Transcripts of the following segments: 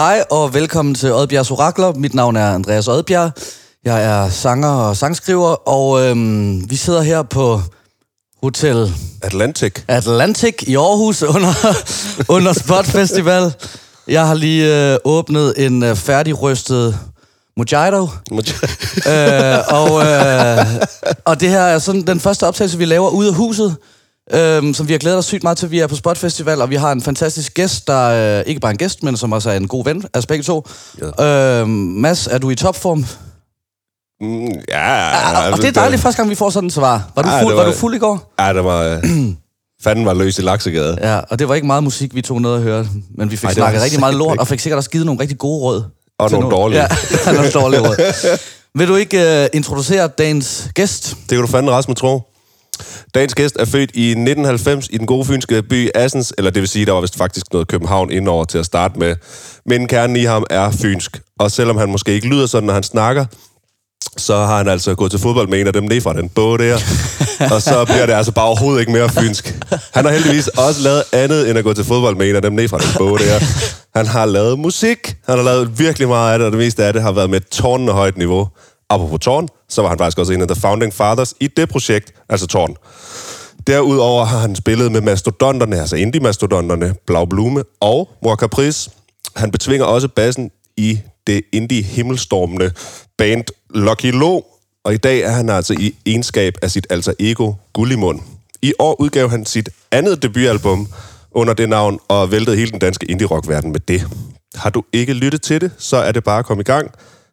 Hej og velkommen til Oddbjergs Orakler. Mit navn er Andreas Oddbjerg. Jeg er sanger og sangskriver, og øhm, vi sidder her på Hotel Atlantic. Atlantic i Aarhus under, under Spot Festival. Jeg har lige øh, åbnet en øh, færdigrystet Mojito. øh, og, øh, og det her er sådan den første optagelse, vi laver ude af huset, øh, som vi har glædet os sygt meget til. Vi er på Spot Festival, og vi har en fantastisk gæst, der øh, ikke bare er en gæst, men som også er en god ven af os begge to. Ja. Øh, Mads, er du i topform? Mm, ja, Ja, og det er dejligt første gang, vi får sådan et svar. Var du, Ja, fuld, var... var- du fuld i går? Ja, det var... øh, Fanden var løs i Laksegade. Ja, og det var ikke meget musik, vi tog ned og hørte. Men vi fik Ej, snakket rigtig meget lort, ikke. og fik sikkert også givet nogle rigtig gode råd. Og nogle dårlige. Ja, nogle dårlige råd. Vil du ikke uh, introducere dagens gæst? Det kan du fandme Rasmus tro. Dagens gæst er født i 1990 i den gode fynske by Assens, eller det vil sige, der var vist faktisk noget København indover til at starte med. Men kernen i ham er fynsk, og selvom han måske ikke lyder sådan, når han snakker, så har han altså gået til fodbold med en af dem ned fra den båd der. og så bliver det altså bare overhovedet ikke mere fynsk. Han har heldigvis også lavet andet end at gå til fodbold med en af dem ned fra den båd der. Han har lavet musik. Han har lavet virkelig meget af det, og det meste af det har været med et tårnende højt niveau. Apropos tårn, så var han faktisk også en af the founding fathers i det projekt, altså tårn. Derudover har han spillet med mastodonterne, altså indie-mastodonterne, Blau Blume og Mor Caprice. Han betvinger også bassen i det indie-himmelstormende band Lucky Lo, og i dag er han altså i egenskab af sit alter ego Gullimund. I år udgav han sit andet debutalbum under det navn, og væltede hele den danske indie-rock-verden med det. Har du ikke lyttet til det, så er det bare at komme i gang.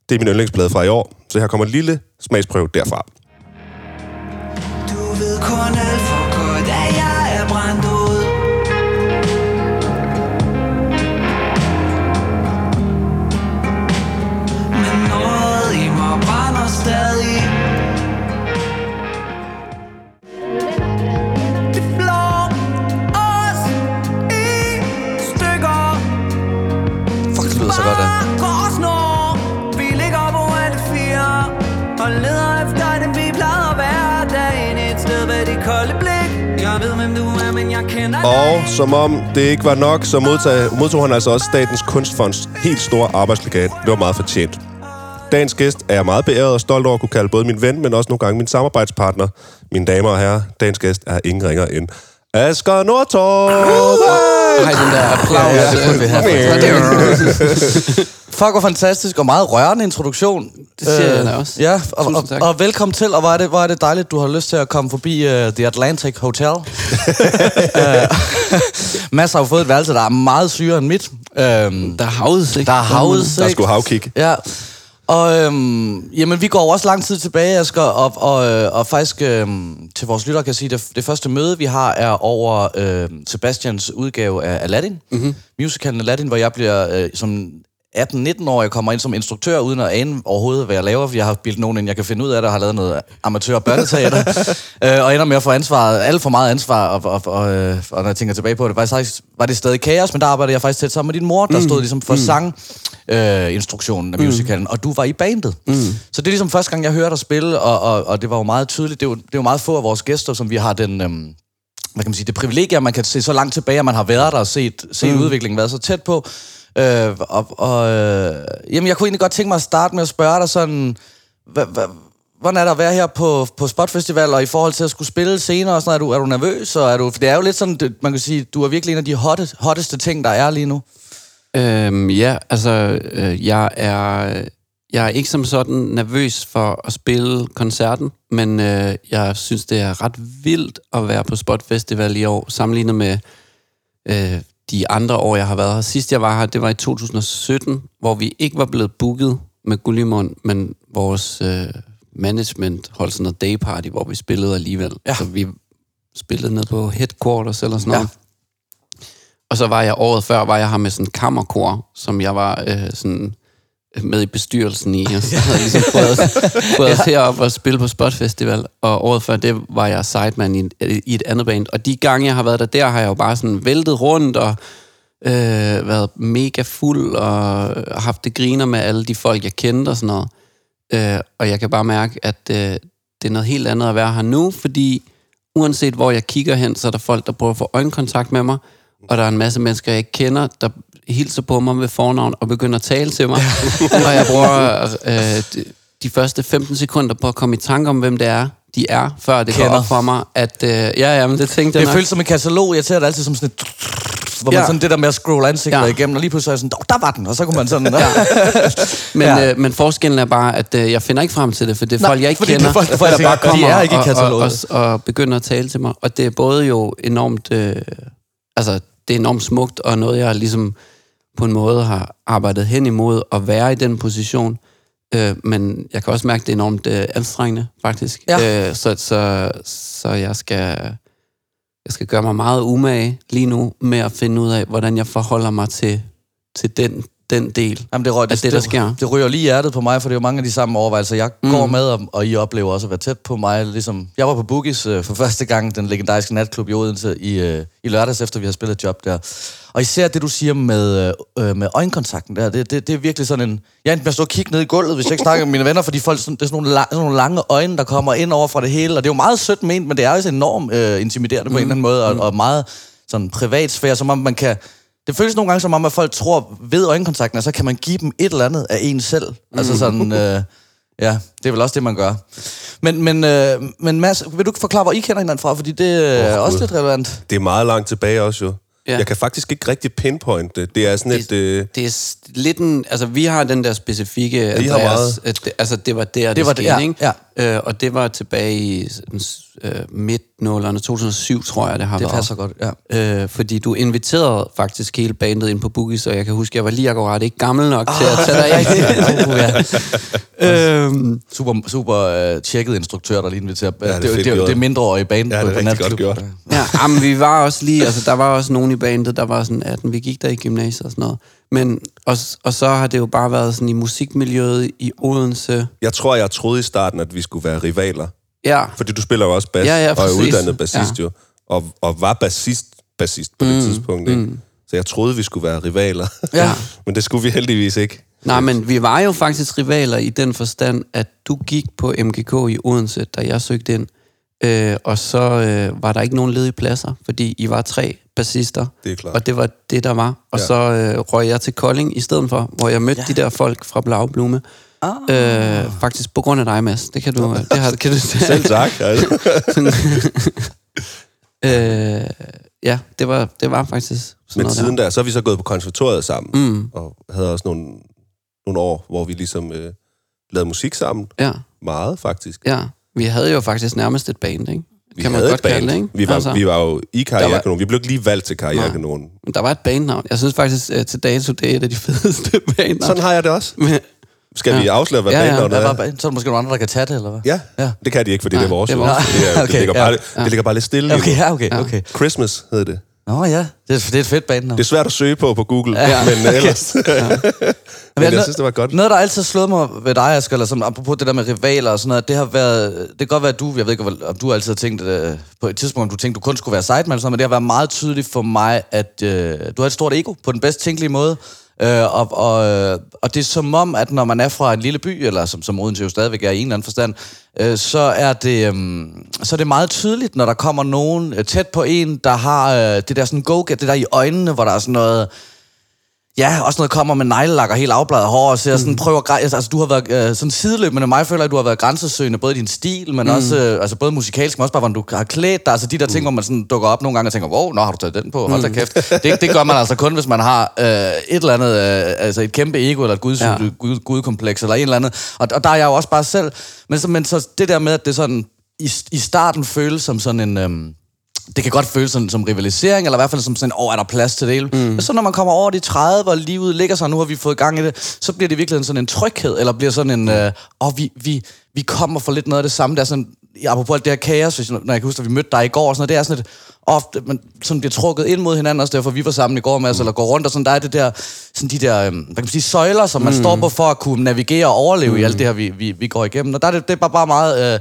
Det er min yndlingsplade fra i år, så her kommer en lille smagsprøve derfra. Du ved kun alt for Og som om det ikke var nok, så modtog, modtog han altså også Statens Kunstfonds helt store arbejdslegat. Det var meget fortjent. Dagens gæst er jeg meget beæret og stolt over at kunne kalde både min ven, men også nogle gange min samarbejdspartner. Mine damer og herrer, dagens gæst er ingen ringer end Asger Nordtorp! Hej, den der applaus. Ja, det burde vi have. Fuck, hvor fantastisk og meget rørende introduktion. Det siger jeg da også. Ja, og, og, tak. og, velkommen til, og hvor er, det, hvor er det dejligt, du har lyst til at komme forbi uh, The Atlantic Hotel. uh, Mads har jo fået et værelse, der er meget syre end mit. Uh, Der er havudsigt. der er havudsigt. Der skulle havkig. Ja. Og øhm, jamen, vi går jo også lang tid tilbage, Asger, og, og, øh, og faktisk øhm, til vores lyttere kan jeg sige, det, det første møde, vi har, er over øh, Sebastians udgave af Aladdin. Mm-hmm. Musicalen Aladdin, hvor jeg bliver øh, som 18-19 år, jeg kommer ind som instruktør, uden at ane overhovedet, hvad jeg laver, for jeg har bildt nogen ind, jeg kan finde ud af det, og har lavet noget amatør børneteater, øh, og ender med at få ansvaret, alt for meget ansvar, og, og, og, øh, og når jeg tænker tilbage på det, var, det faktisk, var det stadig kaos, men der arbejdede jeg faktisk tæt sammen med din mor, der stod ligesom for sang, øh, instruktionen af musicalen, og du var i bandet. Mm. Så det er ligesom første gang, jeg hørte dig spille, og, og, og det var jo meget tydeligt, det er jo, det er jo meget få af vores gæster, som vi har den... Øhm, hvad kan man sige, det privilegie, at man kan se så langt tilbage, at man har været der og set, set mm. udviklingen, været så tæt på. Øh, og, og, øh, jamen, jeg kunne egentlig godt tænke mig at starte med at spørge dig sådan, hva, hva, hvordan er det at være her på, på Spot Festival, og i forhold til at skulle spille senere og sådan er du, er du nervøs? Og er du, for det er jo lidt sådan, det, man kan sige, du er virkelig en af de hotte, hotteste ting, der er lige nu. Øhm, ja, altså, øh, jeg er... Jeg er ikke som sådan nervøs for at spille koncerten, men øh, jeg synes, det er ret vildt at være på Spot Festival i år, sammenlignet med øh, de andre år, jeg har været her. Sidst jeg var her, det var i 2017, hvor vi ikke var blevet booket med Gullimund, men vores øh, management holdt sådan noget day party, hvor vi spillede alligevel. Ja. Så vi spillede ned på headquarters eller sådan noget. Ja. Og så var jeg året før, var jeg her med sådan en kammerkor, som jeg var øh, sådan med i bestyrelsen i, og så havde jeg ligesom prøvet os herop og spille på Spot Festival, og året før det var jeg sideman i, i et andet band, og de gange jeg har været der, der har jeg jo bare sådan væltet rundt, og øh, været mega fuld, og haft det griner med alle de folk, jeg kendte og sådan noget. Øh, og jeg kan bare mærke, at øh, det er noget helt andet at være her nu, fordi uanset hvor jeg kigger hen, så er der folk, der prøver at få øjenkontakt med mig, og der er en masse mennesker, jeg ikke kender, der hilser på mig ved fornavn og begynder at tale til mig. og jeg bruger øh, de, de første 15 sekunder på at komme i tanke om, hvem det er, de er, før det Kender. går op for mig, at øh, ja, ja, men det tænkte jeg Det nok. føles som en katalog. Jeg ser det altid som sådan et... Hvor man Ja. sådan det der med at scrolle ansigter Ja. igennem, og lige pludselig er jeg sådan, "Åh, der var den, og så kunne man sådan... Ja. Men, Ja. øh, men forskellen er bare, at øh, jeg finder ikke frem til det, for det er Nej, folk, jeg ikke fordi det er kender, folk, der bare ikke- de kommer er ikke og, og, og, og begynder at tale til mig. Og det er både jo enormt, øh, altså det er enormt smukt, og noget, jeg ligesom på en måde har arbejdet hen imod at være i den position. Øh, men jeg kan også mærke, at det er enormt øh, anstrengende, faktisk. Ja. Øh, så, så, så jeg skal... Jeg skal gøre mig meget umage lige nu med at finde ud af, hvordan jeg forholder mig til, til den, den del. Jamen, det, røg, At det, der sker. Det ryger lige hjertet på mig, for det er jo mange af de samme overvejelser, jeg mm. går med, og, og I oplever også at være tæt på mig. Ligesom, jeg var på Boogies øh, for første gang, den legendariske natklub i Odense, i, øh, i lørdags, efter vi har spillet et job der. Og især det, du siger med, øh, med øjenkontakten der, det, det, det er virkelig sådan en... Jeg endte med at stå og kigge ned i gulvet, hvis jeg ikke snakker med mine venner, fordi folk, det er sådan nogle, lang, sådan nogle lange øjne, der kommer ind over fra det hele, og det er jo meget sødt ment, men det er også enormt øh, intimiderende mm. på en eller anden måde, og, og meget sådan privatsfære, som om man kan... Det føles nogle gange som om, at folk tror ved øjenkontakten, og så kan man give dem et eller andet af en selv. Mm. Altså sådan, øh, ja, det er vel også det, man gør. Men, men, øh, men Mads, vil du ikke forklare, hvor I kender hinanden fra? Fordi det er oh, også lidt relevant. Det er meget langt tilbage også jo. Ja. Jeg kan faktisk ikke rigtig pinpoint det. Det er sådan et... Øh, Det er lidt en... Altså, vi har den der specifikke... I har Andreas, meget. at det, altså, det var der, det, Det var skete, det, ja, ikke? ja. Øh, og det var tilbage i sådan, øh, midt-nullerne, 2007, tror jeg, det har Det været. passer godt, ja. Øh, fordi du inviterede faktisk hele bandet ind på Boogies, og jeg kan huske, jeg var lige akkurat ikke gammel nok til at tage dig af. Ja. øhm, Super, super øh, tjekket instruktør, der lige inviterer. Ja, det er det, det, det, det, er mindreårige band Ja, på, det er på natklub. godt gjort. Ja, jamen, vi var også lige, altså der var også nogen i bandet, der var sådan 18, vi gik der i gymnasiet og sådan noget. Men, og, og så har det jo bare været sådan i musikmiljøet i Odense. jeg tror, jeg troede i starten, at vi skulle være rivaler. Ja, Fordi du spiller jo også bas, Ja, ja, og er uddannet bassist Ja. jo. Og, og var bassist, bassist på det tidspunkt, ikke? Så jeg troede, vi skulle være rivaler. Ja. Men det skulle vi heldigvis ikke. nej, men vi var jo faktisk rivaler i den forstand, at du gik på MGK i Odense, da jeg søgte ind. Øh, og så øh, var der ikke nogen ledige pladser, fordi I var tre bassister. Det er klart. Og det var det, der var. Og Ja. så øh, røg jeg til Kolding i stedet for, hvor jeg mødte ja. de der folk fra Blaublume. Ah. Øh, faktisk på grund af dig, Mads. Det kan du... Det har, kan du Selv tak. Altså. øh, ja, det var, det var faktisk sådan Men noget siden der. der, så er vi så gået på konservatoriet sammen. Mm, Og havde også nogle, nogle år, hvor vi ligesom øh, lavede musik sammen. ja, Meget, faktisk. ja. Vi havde jo faktisk nærmest et band, ikke? Vi kan man havde godt et band. kalde det, ikke? Vi var, Altså. vi var jo i Der var- Karrierekanon. Vi blev ikke lige valgt til Karrierekanon. Men Der var et bandnavn. Jeg synes faktisk, at til dato, det er et af de fedeste bandnavn. Sådan har jeg det også. Men, Skal Ja. vi afsløre, hvad Ja, ja. bandnavnet er? var, bare- så er der måske nogle andre, der kan tage det, eller hvad? Ja, Ja. det kan de ikke, fordi Nej, det er vores. det er vores. Det, er, Okay, det, ligger ja. bare, det ligger bare lidt stille. Okay, ja, okay, okay. Christmas hed det. Nå ja, det er, det er et fedt band. Det er svært at søge på på Google, Ja, men okay. ellers... men jeg synes, det var godt. Noget, der altid slået mig ved dig, Asger, eller sådan, apropos det der med rivaler og sådan noget, det har været, det kan godt være, at du, jeg ved ikke, om du altid har tænkt, øh, på et tidspunkt, du tænkte, du kun skulle være sideman, sådan, noget, men det har været meget tydeligt for mig, at øh, du har et stort ego, på den bedst tænkelige måde, øh, og, og, øh, og det er som om, at når man er fra en lille by, eller som, som Odense jo stadigvæk er i en eller anden forstand, øh, så, er det, øh, så er det meget tydeligt, når der kommer nogen øh, tæt på en, der har øh, det der sådan go det der i øjnene, hvor der er sådan noget, Ja, også noget kommer med neglelak og helt afbladet hår, og ser sådan, prøver grej- altså, du har været øh, sådan sideløbende mig, føler at du har været grænsesøgende, både i din stil, men mm. også, øh, altså både musikalsk, men også bare, hvordan du har klædt dig, altså de der ting, hvor man sådan dukker op nogle gange og tænker, wow, nå, har du taget den på, hold da kæft. Det, det gør man altså kun, hvis man har øh, et eller andet, øh, altså et kæmpe ego, eller et guds, Ja. gud, gudkompleks, eller en eller andet, og, og der er jeg jo også bare selv, men så, men så det der med, at det sådan, i, i starten føles som sådan en... Øhm, det kan godt føles sådan, som rivalisering, eller i hvert fald som sådan, åh, oh, er der plads til det? Mm. Men så når man kommer over de 30, og livet ligger sig, nu har vi fået gang i det, så bliver det virkelig sådan en tryghed, eller bliver sådan en, åh, oh, vi, vi, vi kommer for lidt noget af det samme. Der er sådan, apropos alt det her kaos, hvis, når jeg kan huske, at vi mødte dig i går, og sådan noget, det er sådan et, ofte, man sådan bliver trukket ind mod hinanden, også derfor vi var sammen i går med os, eller går rundt, og sådan, der er det der, sådan de der, øhm, hvad kan man sige, søjler, som man mm. står på for at kunne navigere og overleve mm. i alt det her, vi, vi, vi går igennem. Og der er det, det er bare, bare meget... Øh,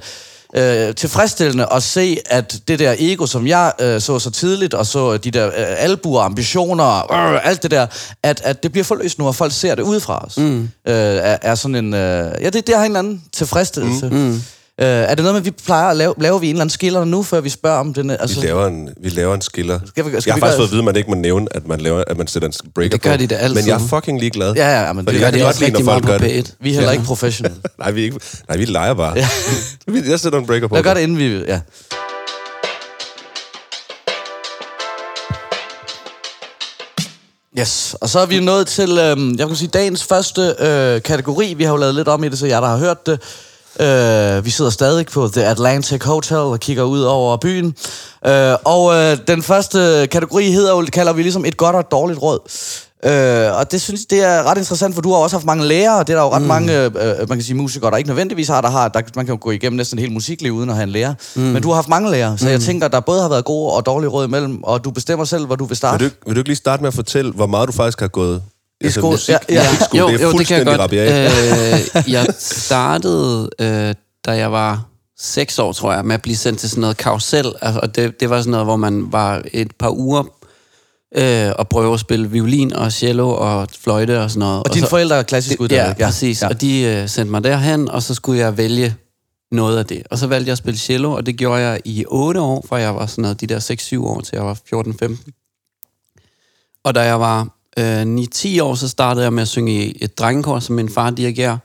øh, tilfredsstillende at se, at det der ego, som jeg øh, så så tidligt, og så de der øh, albuer, ambitioner, øh, alt det der, at, at det bliver forløst nu, og folk ser det udefra os. Mm. Øh, er, er sådan en... Øh, ja, det, det har en eller anden tilfredsstillelse. Mm. Mm. Øh, er det noget med, at vi plejer at lave, laver vi en eller anden skiller nu, før vi spørger om den? Altså, Vi laver en, vi laver en skiller. Skal vi- skal jeg har vi faktisk gøre- fået at vide, at man ikke må nævne, at man, laver, at man sætter en breaker Det gør på. de da altid. Men jeg er fucking ligeglad. Ja, ja, ja, men det jeg gør de også rigtig meget gør på det. P1. Vi er heller ikke professionelle. Nej, vi, er ikke, nej, vi leger bare. Vi- jeg sætter en breaker på. Lad os gøre det, inden vi... Ja. Yes, og så er vi nået til, øhm, jeg kan sige, dagens første øh, kategori. Vi har jo lavet lidt om i det, så jeg der har hørt det. Øh, vi sidder stadig på The Atlantic Hotel og kigger ud over byen. Øh, og øh, den første kategori hedder jo, kalder vi ligesom et godt og et dårligt råd. Øh, og det synes det er ret interessant, for du har også haft mange lærere, og det er der jo ret mm. mange, øh, man kan sige, musikere, der ikke nødvendigvis har, der har, der, man kan jo gå igennem næsten et helt musikliv uden at have en lærer. Mm. Men du har haft mange lærere, så mm. jeg tænker, der både har været gode og dårlige råd imellem, og du bestemmer selv, hvor du vil Vil starte. du, ikke- vil du ikke lige starte med at fortælle, hvor meget du faktisk har gået i skole? musik, Ja, ja. musikskole? Jo, det er jo, det kan jeg godt. rabiat. Øh, jeg startede, øh, da jeg var seks år, tror jeg, med at blive sendt til sådan noget karusel. Altså, og det, det var sådan noget, hvor man var et par uger øh, og prøve at spille violin og cello og fløjte og sådan noget. Og dine så, forældre er klassisk Ja, uddannet. præcis. Ja. Og de øh, sendte mig derhen, og så skulle jeg vælge noget af det. Og så valgte jeg at spille cello, og det gjorde jeg i 8 år, fra jeg var sådan noget, de der 6-7 år, til jeg var 14-15. Og da jeg var øh, 9-10 år, så startede jeg med at synge i et drengekor, som min far dirigerer,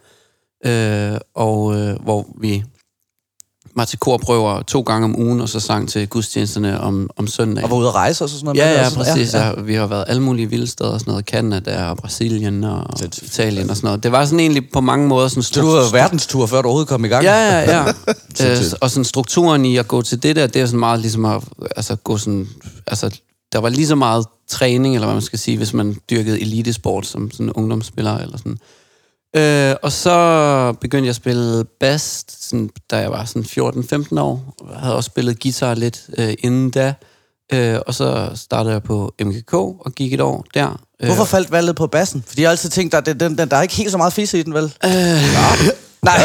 øh, og øh, hvor vi var til korprøver to gange om ugen, og så sang til gudstjenesterne om, om søndagen. Og var ude at rejse og sådan noget? Ja, ja, også? præcis. Ja, ja. Vi har været alle mulige vilde steder, sådan noget Canada og Brasilien og Italien og sådan noget. Det var sådan egentlig på mange måder sådan... Så du var verdenstur, før du overhovedet kom i gang? Ja, ja, ja. øh, og sådan strukturen i at gå til det der, det er sådan meget ligesom at altså, gå sådan... Altså, der var lige så meget træning, eller hvad man skal sige, hvis man dyrkede elitesport som sådan ungdomsspiller eller sådan. Øh, og så begyndte jeg at spille bass, sådan, da jeg var sådan 14-15 år. Jeg havde også spillet guitar lidt øh, inden da. Øh, og så startede jeg på MGK og gik et år der. Øh, Hvorfor faldt valget på bassen? Fordi jeg har altid tænkt, at den, den, der er ikke helt så meget fisse i den, vel? Øh, Nej.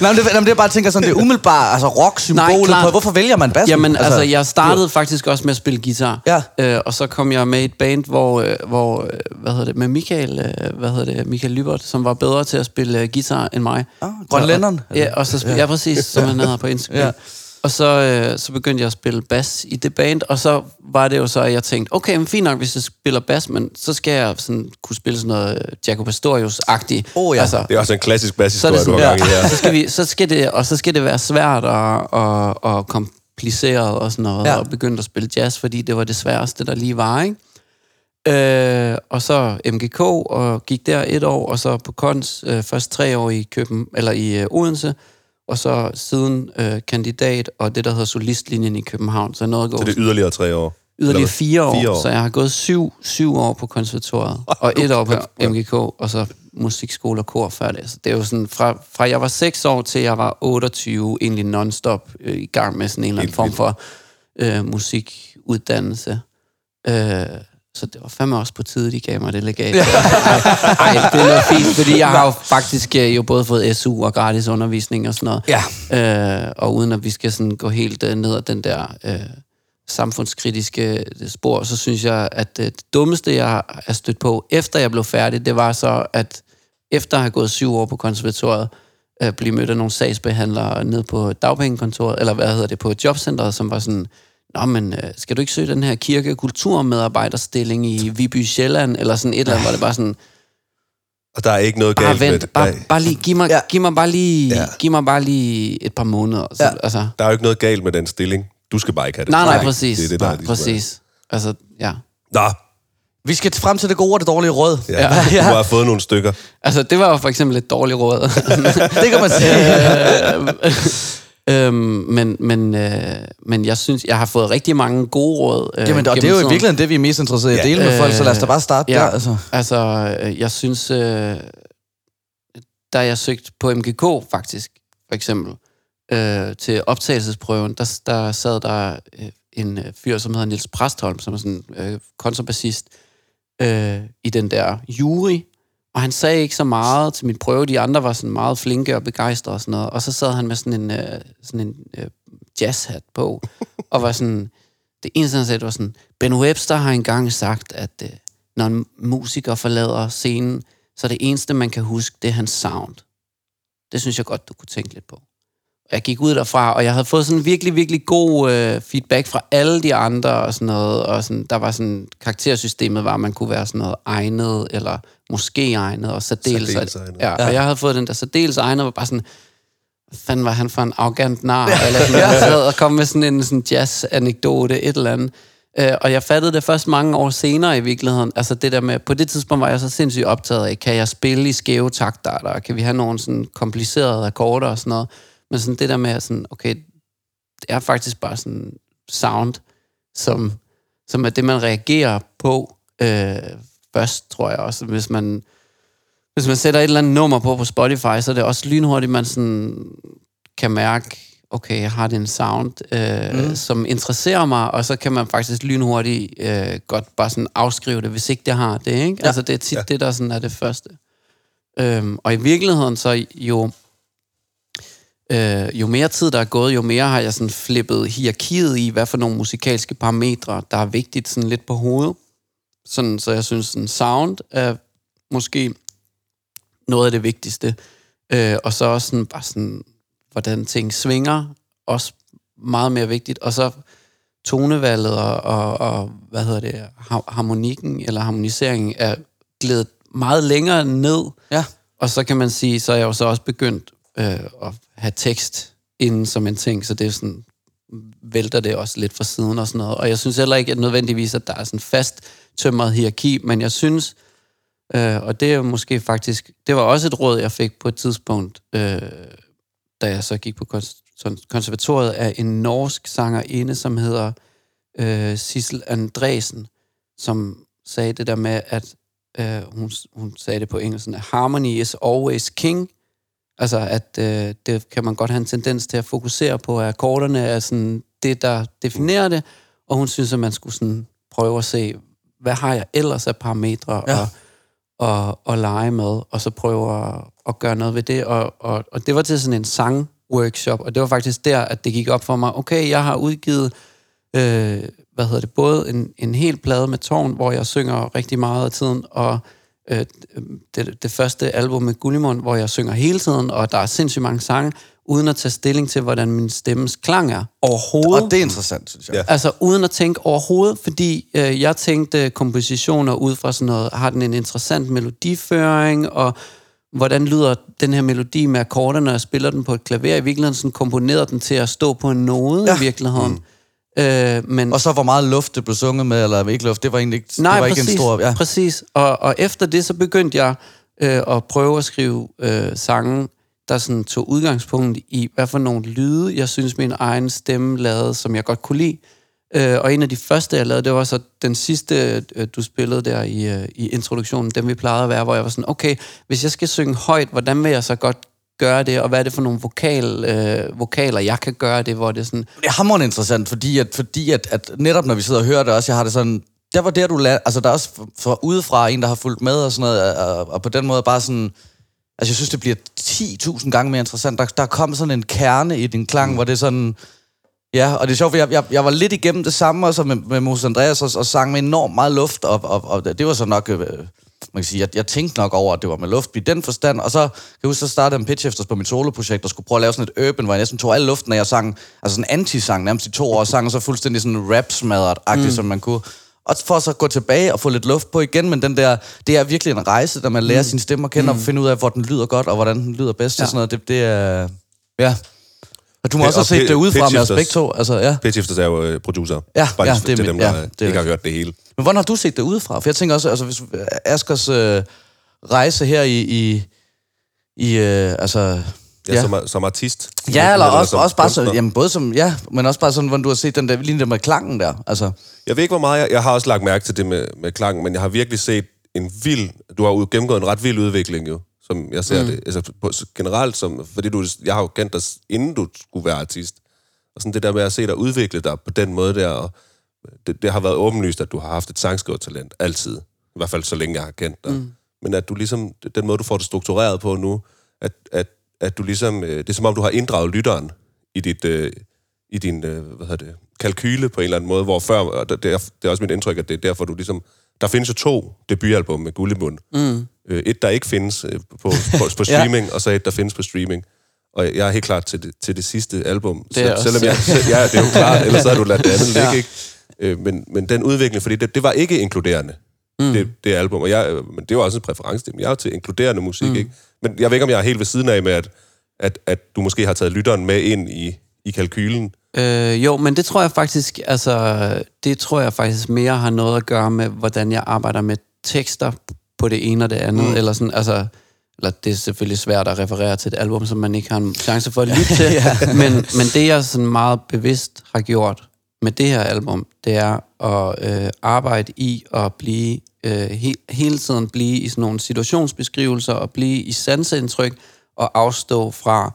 Nej, men det, jamen, det er bare, jeg tænker sådan, det er umiddelbart, altså rock-symbolet på, hvorfor vælger man bassen? Jamen, altså, jeg startede faktisk også med at spille guitar. Ja. Øh, og så kom jeg med et band, hvor, øh, hvor øh, hvad hedder det, med Michael, øh, hvad hedder det, Michael Lybert, som var bedre til at spille øh, guitar end mig. Ah, grønlænderen? Ja, og så, ja. ja, præcis, som han hedder på Instagram. Ja. Og så, øh, så begyndte jeg at spille bas i det band, og så var det jo så, at jeg tænkte, okay, men fint nok, hvis jeg spiller bas, men så skal jeg sådan kunne spille sådan noget øh, Jaco Pastorius-agtigt. Oh, ja. Det er også en klassisk så basshistorie, det du har gang i her. så skal vi, så skal det, og så skal det være svært og, og, og kompliceret og sådan noget, Ja. og begynde at spille jazz, fordi det var det sværeste, der lige var, ikke? Øh, og så MGK, og gik der et år, og så på Kons, øh, først tre år i Køben, eller i øh, Odense, og så siden øh, kandidat, og det, der hedder solistlinjen i København, så jeg nåede at gå Så det er yderligere tre år. yderligere fire år, fire år. så jeg har gået syv, syv år på konservatoriet, og et år på MGK, og så musikskole og kor før det. Så det er jo sådan, fra, fra jeg var 6 år til jeg var 28, egentlig non-stop øh, i gang med sådan en eller anden form for øh, musikuddannelse. Øh, så det var fandme også på tide, de gav mig det legat. Ej, ej, det er noget fint, fordi jeg har jo faktisk øh, jo både fået SU og gratis undervisning og sådan noget. Ja. Øh, og uden at vi skal sådan gå helt øh, ned ad den der øh, samfundskritiske øh, spor, så synes jeg, at det dummeste, jeg er stødt på, efter jeg blev færdig, det var så, at efter at have gået syv år på konservatoriet, øh, blive mødt af nogle sagsbehandlere ned på dagpengekontoret, eller hvad hedder det, på jobcentret, som var sådan, Nå, men øh, skal du ikke søge den her kirke- og kulturmedarbejderstilling i Viby Sjælland, eller sådan et eller andet, hvor det bare sådan, Og der er ikke noget bare galt med vent, det. bare, bare lige, giv mig, Ja. giv mig bare lige, Ja. giv mig bare lige et par måneder. Så, Ja. altså, Der er jo ikke noget galt med den stilling. Du skal bare ikke have det. nej, nej, præcis. Det er det, der er nej, ligesom præcis. Altså, ja. Nå, Vi skal frem til det gode og det dårlige råd. ja. ja. Du har fået nogle stykker. Altså, det var jo for eksempel et dårligt råd. Det kan man sige. øhm, men, men, øh, men jeg synes, jeg har fået rigtig mange gode råd. Øh, Jamen, og det er jo i virkeligheden det, vi er mest interesserede i at Ja. dele med folk, så lad os da bare starte ja. der. Altså. Altså, øh, jeg synes, øh, da jeg søgte på MGK faktisk, for eksempel, øh, til optagelsesprøven, der, der sad der øh, en øh, fyr, som hedder Nils Præstholm, som er sådan øh, kontrabassist, øh, i den der jury, og han sagde ikke så meget til min prøve. De andre var sådan meget flinke og begejstrede og sådan noget. Og så sad han med sådan en, øh, sådan en øh, jazzhat på, og var sådan... Det eneste, han sagde, var sådan... Ben Webster har engang sagt, at øh, når en musiker forlader scenen, så det eneste, man kan huske, det er hans sound. det synes jeg godt, du kunne tænke lidt på. Jeg gik ud derfra, og jeg havde fået sådan virkelig, virkelig god øh, feedback fra alle de andre og sådan noget. Og sådan, der var sådan, karaktersystemet var, at man kunne være sådan noget egnet, eller måske egnet, og særdeles. Særdeles egnet. Ja, og jeg havde fået den der særdeles egnet, var bare sådan, hvad fanden var han for en arrogant nar? Eller sådan, jeg sad og kom med sådan en sådan jazz-anekdote, et eller andet. Øh, og jeg fattede det først mange år senere i virkeligheden. Altså det der med, på det tidspunkt var jeg så sindssygt optaget af, kan jeg spille i skæve taktarter? Kan vi have nogle sådan komplicerede akkorder og sådan noget? Men sådan det der med, sådan, okay, det er faktisk bare sådan sound, som, som er det, man reagerer på øh, først, tror jeg også. Hvis man, hvis man sætter et eller andet nummer på på Spotify, så er det også lynhurtigt, man sådan kan mærke, okay, jeg har det en sound, øh, mm. som interesserer mig, og så kan man faktisk lynhurtigt øh, godt bare sådan afskrive det, hvis ikke det har det, ikke? Ja. Altså det er tit ja. det, der sådan er det første. Øhm, og i virkeligheden så jo, øh, jo mere tid der er gået, jo mere har jeg sådan flippet hierarkiet i, hvad for nogle musikalske parametre, der er vigtigt sådan lidt på hovedet. Sådan, så jeg synes, sådan sound er måske noget af det vigtigste. Øh, og så også sådan, bare sådan, hvordan ting svinger, også meget mere vigtigt. Og så tonevalget og, og, og hvad hedder det, har- harmonikken eller harmoniseringen er glædet meget længere ned. Ja. Og så kan man sige, så er jeg jo så også begyndt øh, at have tekst inden som en ting, så det er sådan, vælter det også lidt fra siden og sådan noget. Og jeg synes heller ikke at nødvendigvis, at der er sådan fast tømret hierarki, men jeg synes, øh, og det er måske faktisk, det var også et råd, jeg fik på et tidspunkt, øh, da jeg så gik på kons- konservatoriet, af en norsk sangerinde, som hedder øh, Sissel Andresen, som sagde det der med, at øh, hun, hun sagde det på engelsk, harmony is always king. Altså, at øh, det kan man godt have en tendens til at fokusere på, at akkorderne er sådan det, der definerer det, og hun synes, at man skulle sådan prøve at se, hvad har jeg ellers af parametre Ja. og, og, og lege med, og så prøve at, at gøre noget ved det. Og, og, og det var til sådan en sangworkshop, og det var faktisk der, at det gik op for mig, okay, jeg har udgivet øh, hvad hedder det, både en, en hel plade med tårn, hvor jeg synger rigtig meget af tiden, og øh, det, det første album med Gullimund, hvor jeg synger hele tiden, og der er sindssygt mange sange, uden at tage stilling til, hvordan min stemmes klang er overhovedet. Og det er interessant, synes jeg. Ja. Altså uden at tænke overhovedet, fordi øh, jeg tænkte kompositioner ud fra sådan noget, har den en interessant melodiføring, og hvordan lyder den her melodi med akkorderne, når jeg spiller den på et klaver, i virkeligheden sådan komponeret den til at stå på en node. Ja. i virkeligheden. Mm. Øh, men Og så hvor meget luft det blev sunget med, eller ikke luft, det var egentlig ikke, Nej, det var præcis, ikke en stor... Ja. præcis. Og, og efter det, så begyndte jeg øh, at prøve at skrive øh, sange, der sådan tog udgangspunkt i, hvad for nogle lyde, jeg synes, min egen stemme lavede, som jeg godt kunne lide. Øh, og en af de første, jeg lavede, det var så den sidste, øh, du spillede der i, øh, i introduktionen, dem vi plejede at være, hvor jeg var sådan, okay, hvis jeg skal synge højt, hvordan vil jeg så godt gøre det, og hvad er det for nogle vokal, øh, vokaler, jeg kan gøre det, hvor det er sådan, Det er hammerende interessant, fordi, at, fordi at, at netop når vi sidder og hører det også, jeg har det sådan, der var der, du lærte, altså der er også for udefra en, der har fulgt med og sådan noget, og, og på den måde bare sådan, altså jeg synes, det bliver 10.000 gange mere interessant. Der, der kom sådan en kerne i din klang, mm. hvor det er sådan, ja, og det er sjovt, for jeg, jeg, jeg var lidt igennem det samme også med, med Moses Andreas, og, og sang med enormt meget luft, og, og, og det var så nok, øh, man kan sige, jeg, jeg tænkte nok over, at det var med luft i den forstand, og så kan jeg huske, så startede jeg en pitch efter på mit soloprojekt, og skulle prøve at lave sådan et urban, hvor jeg næsten tog al luften, når jeg sang, altså sådan en anti-sang nærmest i to år, og sang så fuldstændig sådan rap-smadret-agtigt, mm. som man kunne. Og for så at gå tilbage og få lidt luft på igen, men den der, det er virkelig en rejse, der man lærer mm. sin stemme at kende, mm. og finde ud af, hvor den lyder godt, og hvordan den lyder bedst, ja. og sådan noget. Det, det er, ja. Og du må også have set det udefra med os begge to. Altså, ja. Pitchifters er jo øh, producer. Ja, Bare ja, det er til min- dem, der ja, det er ikke har hørt det hele. Men hvordan har du set det udefra? For jeg tænker også, altså hvis Askers øh, rejse her i, i, i øh, altså... Ja, ja. Som, som artist. Ja, eller også, som også bare så, jamen både som, ja, men også bare sådan, hvordan du har set den der, lige der med klangen der, altså. Jeg ved ikke, hvor meget jeg... Jeg har også lagt mærke til det med, med klangen, men jeg har virkelig set en vild... Du har gennemgået en ret vild udvikling, jo, som jeg ser mm. det. Altså, på, generelt, som, fordi du, jeg har jo kendt dig, inden du skulle være artist. Og sådan det der med at se dig udvikle dig på den måde der, og det, det har været åbenlyst, at du har haft et sangskrivertalent, altid. I hvert fald så længe jeg har kendt dig. Mm. Men at du ligesom, den måde, du får det struktureret på nu, at, at, at du ligesom, øh, det er som om, du har inddraget lytteren i dit, øh, i din, øh, hvad hedder det, kalkyle på en eller anden måde, hvor før, og det er, det er også mit indtryk, at det er derfor, du ligesom, der findes jo to debutalbum med Gullimund, mm. Øh, et, der ikke findes øh, på, på, på streaming, ja. og så et, der findes på streaming. Og jeg er helt klar til det, til det sidste album. Det er også, selvom jeg, selv, ja, det er jo klart, ellers så har du ladt det andet ligge, ikke? Øh, men, men den udvikling, fordi det, det var ikke inkluderende, mm. det, det album. Og jeg, men det var også en præference. Jeg er til inkluderende musik, mm. ikke? Men jeg ved ikke, om jeg er helt ved siden af med, at, at, at du måske har taget lytteren med ind i, i kalkylen. Øh, jo, men det tror jeg faktisk, altså, det tror jeg faktisk mere har noget at gøre med, hvordan jeg arbejder med tekster på det ene og det andet, mm. eller sådan, altså, eller det er selvfølgelig svært at referere til et album, som man ikke har en chance for at lytte til, ja. men, men det jeg sådan meget bevidst har gjort med det her album, det er at øh, arbejde i at blive, øh, he, hele tiden blive i sådan nogle situationsbeskrivelser, og blive i sanseindtryk, og afstå fra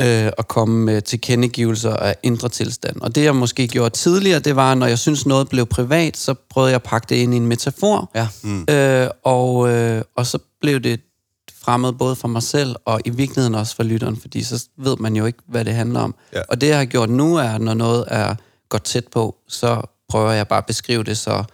øh, at komme med tilkendegivelser af indre tilstand. Og det jeg måske gjorde tidligere, det var, når jeg synes noget blev privat, så prøvede jeg at pakke det ind i en metafor, Ja. mm. øh, og, øh, og så blev det fremmed både for mig selv, og i virkeligheden også for lytteren, fordi så ved man jo ikke, hvad det handler om. Ja. Og det, jeg har gjort nu, er, når noget er godt tæt på, så prøver jeg bare at beskrive det så,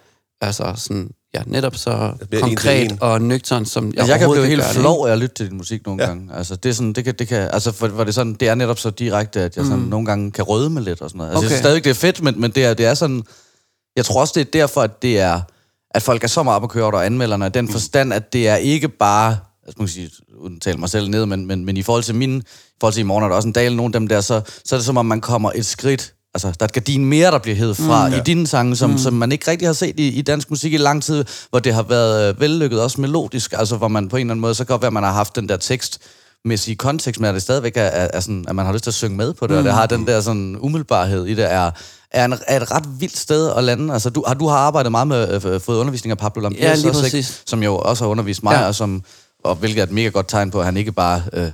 altså sådan, ja, netop så konkret en. og nøgtern, som jeg Altså, jeg kan blive helt flov af at lytte til din musik nogle Ja. gange. Altså, det er sådan, det kan, det kan, altså, for, for det, er sådan, det er netop så direkte, at jeg sådan, mm. nogle gange kan rødme lidt og sådan noget. Altså, okay. jeg synes stadigvæk, det er fedt, men, men det, er, det er sådan, jeg tror også, det er derfor, at det er, at folk er så meget op at køre over anmelderne, den forstand, at det er ikke bare, altså, nu kan sige, uden at tale mig selv ned, men, men, men i forhold til min, i forhold til i morgen er der også en dal, nogle af dem der, så, så er det som om, man kommer et skridt Altså, der er et gardin mere, der bliver hævet fra mm, i dine sange, som, mm. som man ikke rigtig har set i, i dansk musik i lang tid, hvor det har været øh, vellykket, også melodisk, altså hvor man på en eller anden måde, så kan godt være, at man har haft den der tekst, mæssige kontekst, men at det stadigvæk er, er, er sådan, at man har lyst til at synge med på det, mm. og det har den der sådan umiddelbarhed i det, er, er, en, er et ret vildt sted at lande. Altså, du, har, du har arbejdet meget med, øh, fået undervisning af Pablo Lampias, Ja, også, ikke? som jo også har undervist mig, Ja. ja. og, som, og hvilket er et mega godt tegn på, at han ikke bare... Øh,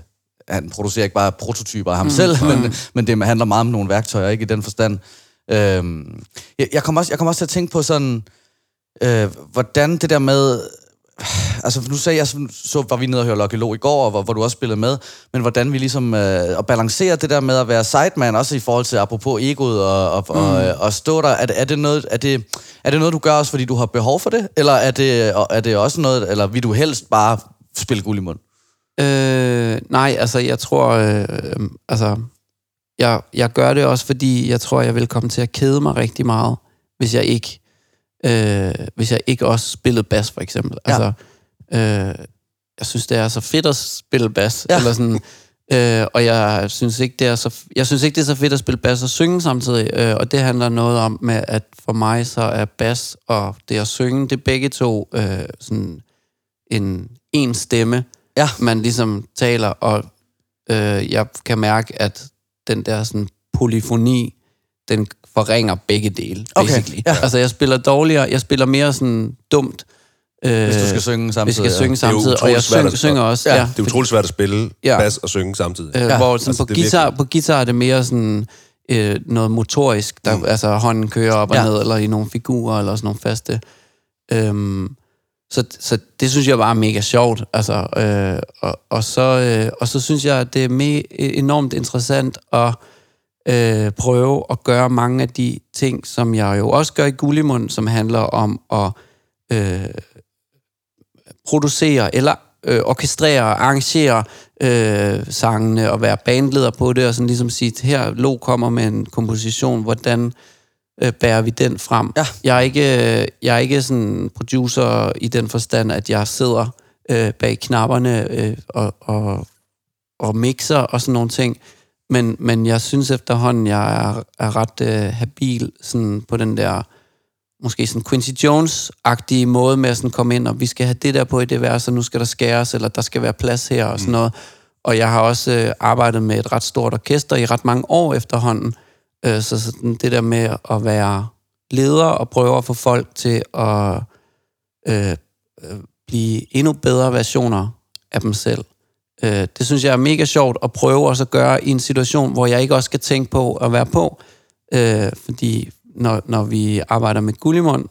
han producerer ikke bare prototyper af ham mm. selv, men, men det handler meget om nogle værktøjer, ikke i den forstand. Øhm, jeg, jeg kommer også, jeg kommer også til at tænke på sådan, øh, hvordan det der med, altså nu sagde jeg, så, var vi nede og høre Lucky Lo i går, og hvor, hvor du også spillede med, men hvordan vi ligesom, øh, at balancere det der med at være sideman, også i forhold til apropos egoet og, og, mm. og, og stå der, er, det- er, det noget, er, det, er det noget, du gør også, fordi du har behov for det, eller er det, og er det også noget, eller vil du helst bare spille guld i mund? Øh, nej, altså jeg tror, øh, øh, altså jeg, jeg gør det også, fordi jeg tror, jeg vil komme til at kede mig rigtig meget, hvis jeg ikke, øh, hvis jeg ikke også spillede bas, for eksempel. Ja. Altså, øh, jeg synes, det er så fedt at spille bas, Ja. ja. eller sådan, øh, og jeg synes ikke, det er så, jeg synes ikke, det er så fedt at spille bas og synge samtidig, øh, og det handler noget om med, at for mig så er bas og det at synge, det er begge to øh, sådan en en stemme, Ja. man ligesom taler, og øh, jeg kan mærke, at den der sådan polyfoni, den forringer begge dele, Okay, basically. ja. Altså, jeg spiller dårligere, jeg spiller mere sådan dumt, øh, Hvis du skal synge samtidig. hvis jeg skal synge samtidig, og jeg syng, at- synger også. Ja, Ja, Det er utroligt svært at spille Ja. bas og synge samtidig. Øh, Ja. hvor sådan Altså, på, er guitar, virkelig- på guitar er det mere sådan øh, noget motorisk, der, mm. altså hånden kører op Ja. og ned, eller i nogle figurer, eller sådan nogle faste. Øhm, så, så det synes jeg var mega sjovt. Altså, øh, og, og, så, øh, og så synes jeg, at det er me- enormt interessant at øh, prøve at gøre mange af de ting, som jeg jo også gør i Gullimund, som handler om at øh, producere eller øh, orkestrere og arrangere øh, sangene og være bandleder på det, og sådan ligesom sige, her Lo kommer med en komposition, hvordan øh, bærer vi den frem? Ja. Jeg er ikke, øh, jeg er ikke sådan producer i den forstand, at jeg sidder øh, bag knapperne øh, og, og, og mixer og sådan nogle ting, men, men jeg synes efterhånden, jeg er, er ret øh, habil sådan på den der måske sådan Quincy Jones-agtige måde med at sådan komme ind, og vi skal have det der på i det vers, og nu skal der skæres, eller der skal være plads her, og sådan noget. Og jeg har også øh, arbejdet med et ret stort orkester i ret mange år efterhånden, øh, Øh, så sådan det der med at være leder og prøve at få folk til at øh, øh, blive endnu bedre versioner af dem selv. Øh, det synes jeg er mega sjovt at prøve også at gøre i en situation, hvor jeg ikke også skal tænke på at være på. Øh, fordi når, når vi arbejder med Gullimund,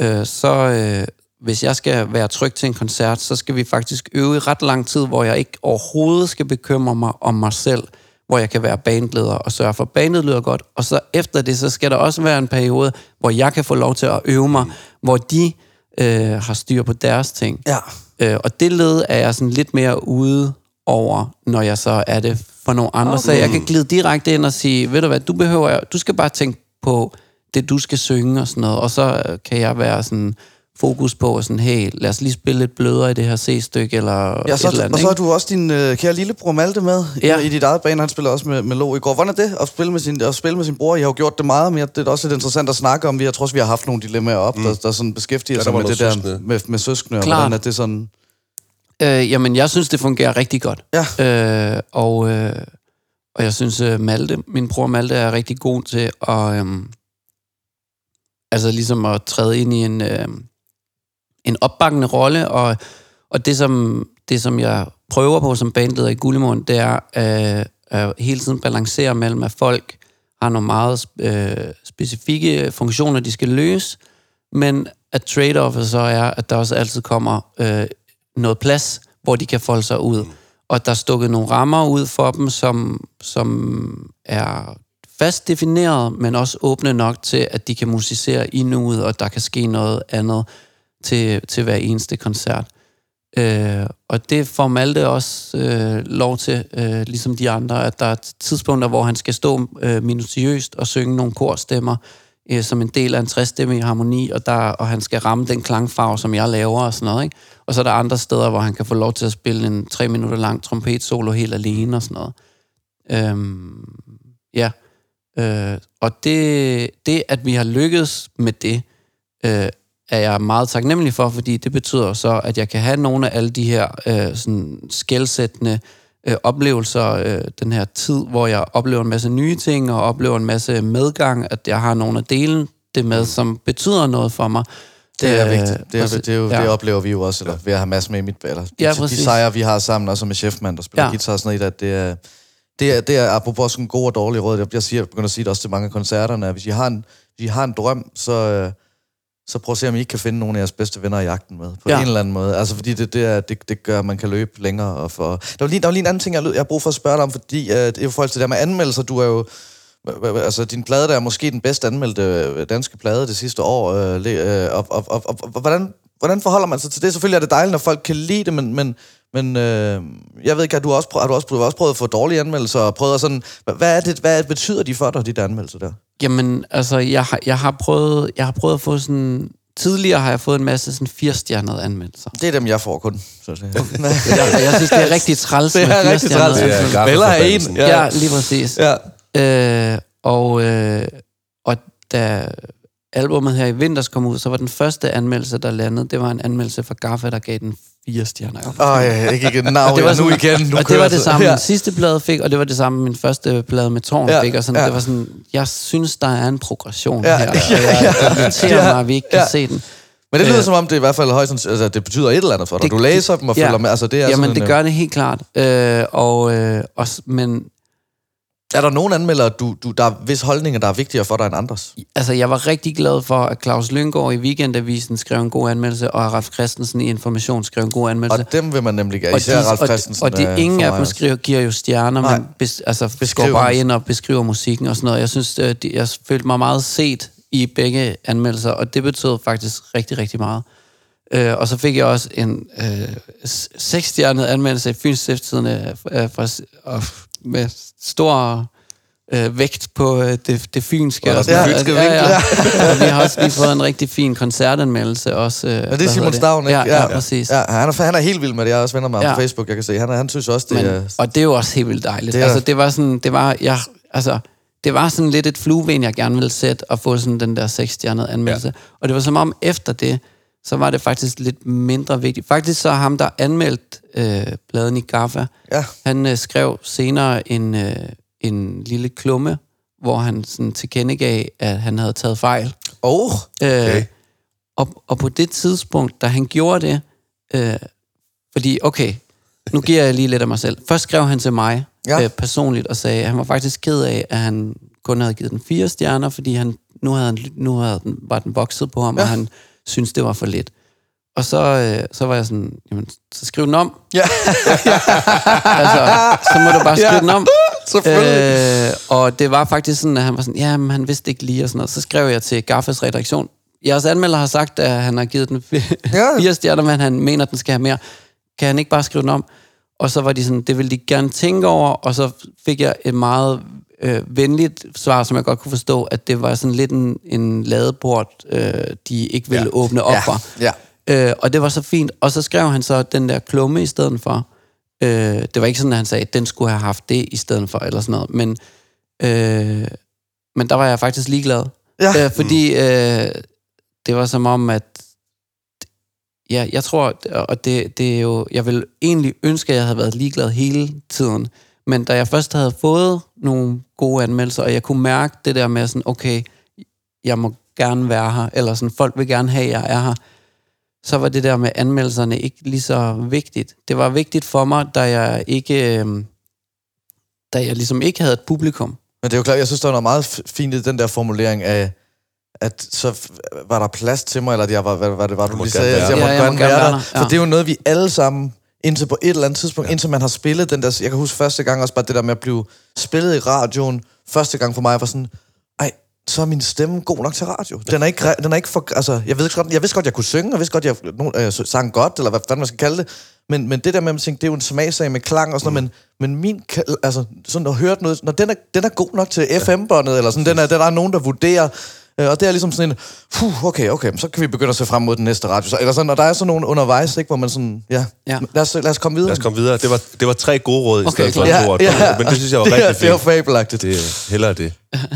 øh, så øh, hvis jeg skal være tryg til en koncert, så skal vi faktisk øve i ret lang tid, hvor jeg ikke overhovedet skal bekymre mig om mig selv, hvor jeg kan være bandleder og sørge for, at bandet lyder godt. Og så efter det, så skal der også være en periode, hvor jeg kan få lov til at øve mig, hvor de øh, har styr på deres ting. Ja. Øh, og det led er jeg sådan lidt mere ude over, når jeg så er det for nogle andre. Okay. Så jeg kan glide direkte ind og sige, ved du hvad, du behøver, du skal bare tænke på det, du skal synge og sådan noget. Og så øh, kan jeg være sådan fokus på, sådan, hey, lad os lige spille lidt blødere i det her C-stykke, eller Ja, så, et eller andet. og så har du også din øh, kære lillebror Malte med ja. I, i dit eget bane. Han spiller også med, med Lo i går. Hvordan er det at spille med sin, at spille med sin bror? I har jo gjort det meget, men det er også lidt interessant at snakke om. Vi, jeg tror også, vi har haft nogle dilemmaer op, mm. der, der sådan beskæftiger Ja, sig med det noget der søskende. med, med søskende. Og Klart. hvordan er det sådan... Øh, jamen, jeg synes, det fungerer rigtig godt. Ja. Øh, og, øh, og jeg synes, øh, Malte, min bror Malte er rigtig god til at, øh, altså ligesom at træde ind i en, øh, en opbakkende rolle, og, og det, som, det, som jeg prøver på som bandleder i Gullimund, det er øh, at hele tiden balancere mellem, at folk har nogle meget øh, specifikke funktioner, de skal løse, men at trade-offet så er, at der også altid kommer øh, noget plads, hvor de kan folde sig ud. Og der er stukket nogle rammer ud for dem, som, som er fast defineret, men også åbne nok til, at de kan musicere i nuet, og der kan ske noget andet til, til hver eneste koncert. Øh, og det får Malte også øh, lov til, øh, ligesom de andre, at der er tidspunkter, hvor han skal stå øh, minutiøst og synge nogle korstemmer, øh, som en del af en træstemme i harmoni, og, der, og han skal ramme den klangfarve, som jeg laver og sådan noget. Ikke? Og så er der andre steder, hvor han kan få lov til at spille en tre minutter lang trompetsolo helt alene og sådan noget. Øhm, ja. Øh, og det, det, at vi har lykkedes med det, øh, er jeg meget taknemmelig for, fordi det betyder så, at jeg kan have nogle af alle de her øh, sådan skældsættende øh, oplevelser, øh, den her tid, hvor jeg oplever en masse nye ting, og oplever en masse medgang, at jeg har nogle at dele det med, som betyder noget for mig. Det er Øh, vigtigt. Det, er, det, er jo, ja. det oplever vi jo også, eller ved at have masser med i mit... Eller, Ja, de, de præcis. sejre, vi har sammen, også med chefmand, der spiller ja. Ja. guitar og sådan noget, at det er... Det er, det er apropos sådan gode og dårlige råd. Jeg, jeg, siger, jeg begynder at sige det også til mange af koncerterne, at hvis I har en, hvis I har en drøm, så, øh, så prøv at se, om I ikke kan finde nogle af jeres bedste venner i jagten med. På ja. En eller anden måde. Altså, fordi det, det, er, det, det gør, at man kan løbe længere. Og for... der, var lige, der var lige en anden ting, jeg, lød- jeg har brug for at spørge dig om, fordi øh, det er jo forhold til det der med anmeldelser. Du er jo... Altså, din plade der er måske den bedst anmeldte øh, danske plade det sidste år. Øh, øh, og, og, og, og, og, hvordan, hvordan forholder man sig til det? Selvfølgelig er det dejligt, når folk kan lide det, men, men, men øh, jeg ved ikke, har du også, prøvet, har du også, du har også prøvet at få dårlige anmeldelser? Og prøvet at sådan, hvad, er det, hvad betyder de for dig, de der anmeldelser der? Jamen, altså, jeg har, jeg har, prøvet, jeg har prøvet at få sådan... Tidligere har jeg fået en masse sådan firestjernede anmeldelser. Det er dem, jeg får kun. Så det, Jeg, jeg synes, det er rigtig træls det med er rigtig træls. Eller have en. Ja. Ja, lige præcis. ja. Øh, og, øh, og da albumet her i vinters kom ud, så var den første anmeldelse, der landede, det var en anmeldelse fra Gaffa, der gav den fire stjerner. Ej, ikke igen. Now, det var nu sådan- igen. Nu og det var det samme, Ja. min sidste plade fik, og det var det samme, min første plade med Tårn Ja, fik. Og sådan, ja. det var sådan, jeg synes, der er en progression Ja, her, og ja, jeg ja. irriterer Ja, mig, at vi ikke kan ja. se den. Men det lyder Øh, som om, det i hvert fald højst, altså, det betyder et eller andet for dig. Det- Du læser dem og ja. følger med. Altså, det er Jamen, sådan det en, gør det helt klart. Øh, og, øh, og, s- men Er der nogen anmeldere, du, du, der er vis holdninger, der er vigtigere for dig end andres? altså, jeg var rigtig glad for, at Claus Lyngård i Weekendavisen skrev en god anmeldelse, og Ralf Christensen i Information skrev en god anmeldelse. Og dem vil man nemlig gerne. og Især de, Ralf og, Christensen. og de, øh, ingen for af dem skriver, giver jo stjerner, Nej. men bes, altså, Beskriver går bare ind og beskriver musikken og sådan noget. Jeg synes, øh, de, jeg følte mig meget set i begge anmeldelser, og det betød faktisk rigtig, rigtig meget. Øh, og så fik jeg også en øh, seksstjernet anmeldelse i Fyns Stiftstidende øh, fra, og med stor øh, vægt på øh, det, det fynske. Ja, og sådan noget. fynske ja, ja. og vi har også lige fået en rigtig fin koncertanmeldelse også. Øh, Ja, det er Simon Stavn, ikke? Ja, ja, præcis. Ja, han, er, han er helt vild med det. Jeg er også venner med ham Ja. på Facebook, jeg kan se. Han, han synes også, det Men, er... og det er jo også helt vildt dejligt. Det Det er- altså, det var sådan, det var, jeg, altså, det var sådan lidt et flueben, jeg gerne ville sætte, og få sådan den der seksstjernede anmeldelse. Ja. Og det var som om, efter det, så var det faktisk lidt mindre vigtigt. Faktisk så ham, der anmeldt øh, bladen i Gaffa, Ja. han øh, skrev senere en, øh, en lille klumme, hvor han sådan tilkendegav, at han havde taget fejl. Oh, Okay. Øh, og, og på det tidspunkt, da han gjorde det, øh, fordi, okay, nu giver jeg lige lidt af mig selv. Først skrev han til mig Ja. øh, personligt og sagde, at han var faktisk ked af, at han kun havde givet den fire stjerner, fordi han, nu, havde nu havde den, var den vokset på ham, ja. og han syntes, det var for lidt. Og så, øh, så var jeg sådan, jamen, så skriv den om. Ja. altså, så må du bare skrive Ja. den om. selvfølgelig. Øh, og det var faktisk sådan, at han var sådan, ja, men han vidste ikke lige og sådan noget. Så skrev jeg til Gaffes redaktion, jeres anmelder har sagt, at han har givet den fi- Ja. fire stjerner, men han mener, at den skal have mere. Kan han ikke bare skrive den om? Og så var de sådan, det ville de gerne tænke over, og så fik jeg et meget øh, venligt svar, som jeg godt kunne forstå, at det var sådan lidt en, en ladeport, øh, de ikke ville Ja. ja. åbne op Ja, for. ja. Øh, og det var så fint. Og så skrev han så den der klumme i stedet for. Øh, det var ikke sådan, at han sagde, at den skulle have haft det i stedet for, eller sådan noget. Men, øh, men der var jeg faktisk ligeglad. Ja. Øh, fordi øh, det var som om, at ja, jeg tror, og det, det er jo, jeg vil egentlig ønske, at jeg havde været ligeglad hele tiden. Men da jeg først havde fået nogle gode anmeldelser, og jeg kunne mærke det der med sådan, okay, jeg må gerne være her, eller sådan, folk vil gerne have, at jeg er her, så var det der med anmeldelserne ikke lige så vigtigt. Det var vigtigt for mig, da jeg ikke, øh, da jeg ligesom ikke havde et publikum. Men det er jo klart, jeg synes, der var noget meget fint i den der formulering af, at så var der plads til mig, eller at jeg var, hvad, hvad det var, du må lige sagde, at jeg måtte Ja, jeg gerne må gerne være der. der, For ja. det er jo noget, vi alle sammen, indtil på et eller andet tidspunkt, ja. indtil man har spillet den der, jeg kan huske første gang også bare det der med at blive spillet i radioen, første gang for mig var sådan, ej, så er min stemme god nok til radio. Den er ikke, den er ikke for, altså, jeg ved godt, jeg vidste godt, jeg kunne synge, og vidste godt, jeg øh, sang godt, eller hvad fanden man skal kalde det, men, men det der med, at man tænker, det er jo en smagsag med klang og sådan noget, men, men min, altså, sådan at høre noget, når den er, den er god nok til FM-båndet, eller sådan, den er, der er nogen, der vurderer, øh, og det er ligesom sådan en, puh, okay, okay, så kan vi begynde at se frem mod den næste radio. Så, eller sådan, og der er sådan nogle undervejs, ikke, hvor man sådan, ja, Ja. Lad, os, lad os komme videre. Lad os komme videre. Det var, det var tre gode råd i Okay, stedet for klar. et ord. Men det synes jeg var det, er- rigtig Det er jo fint. fabelagtigt. Det er hellere det.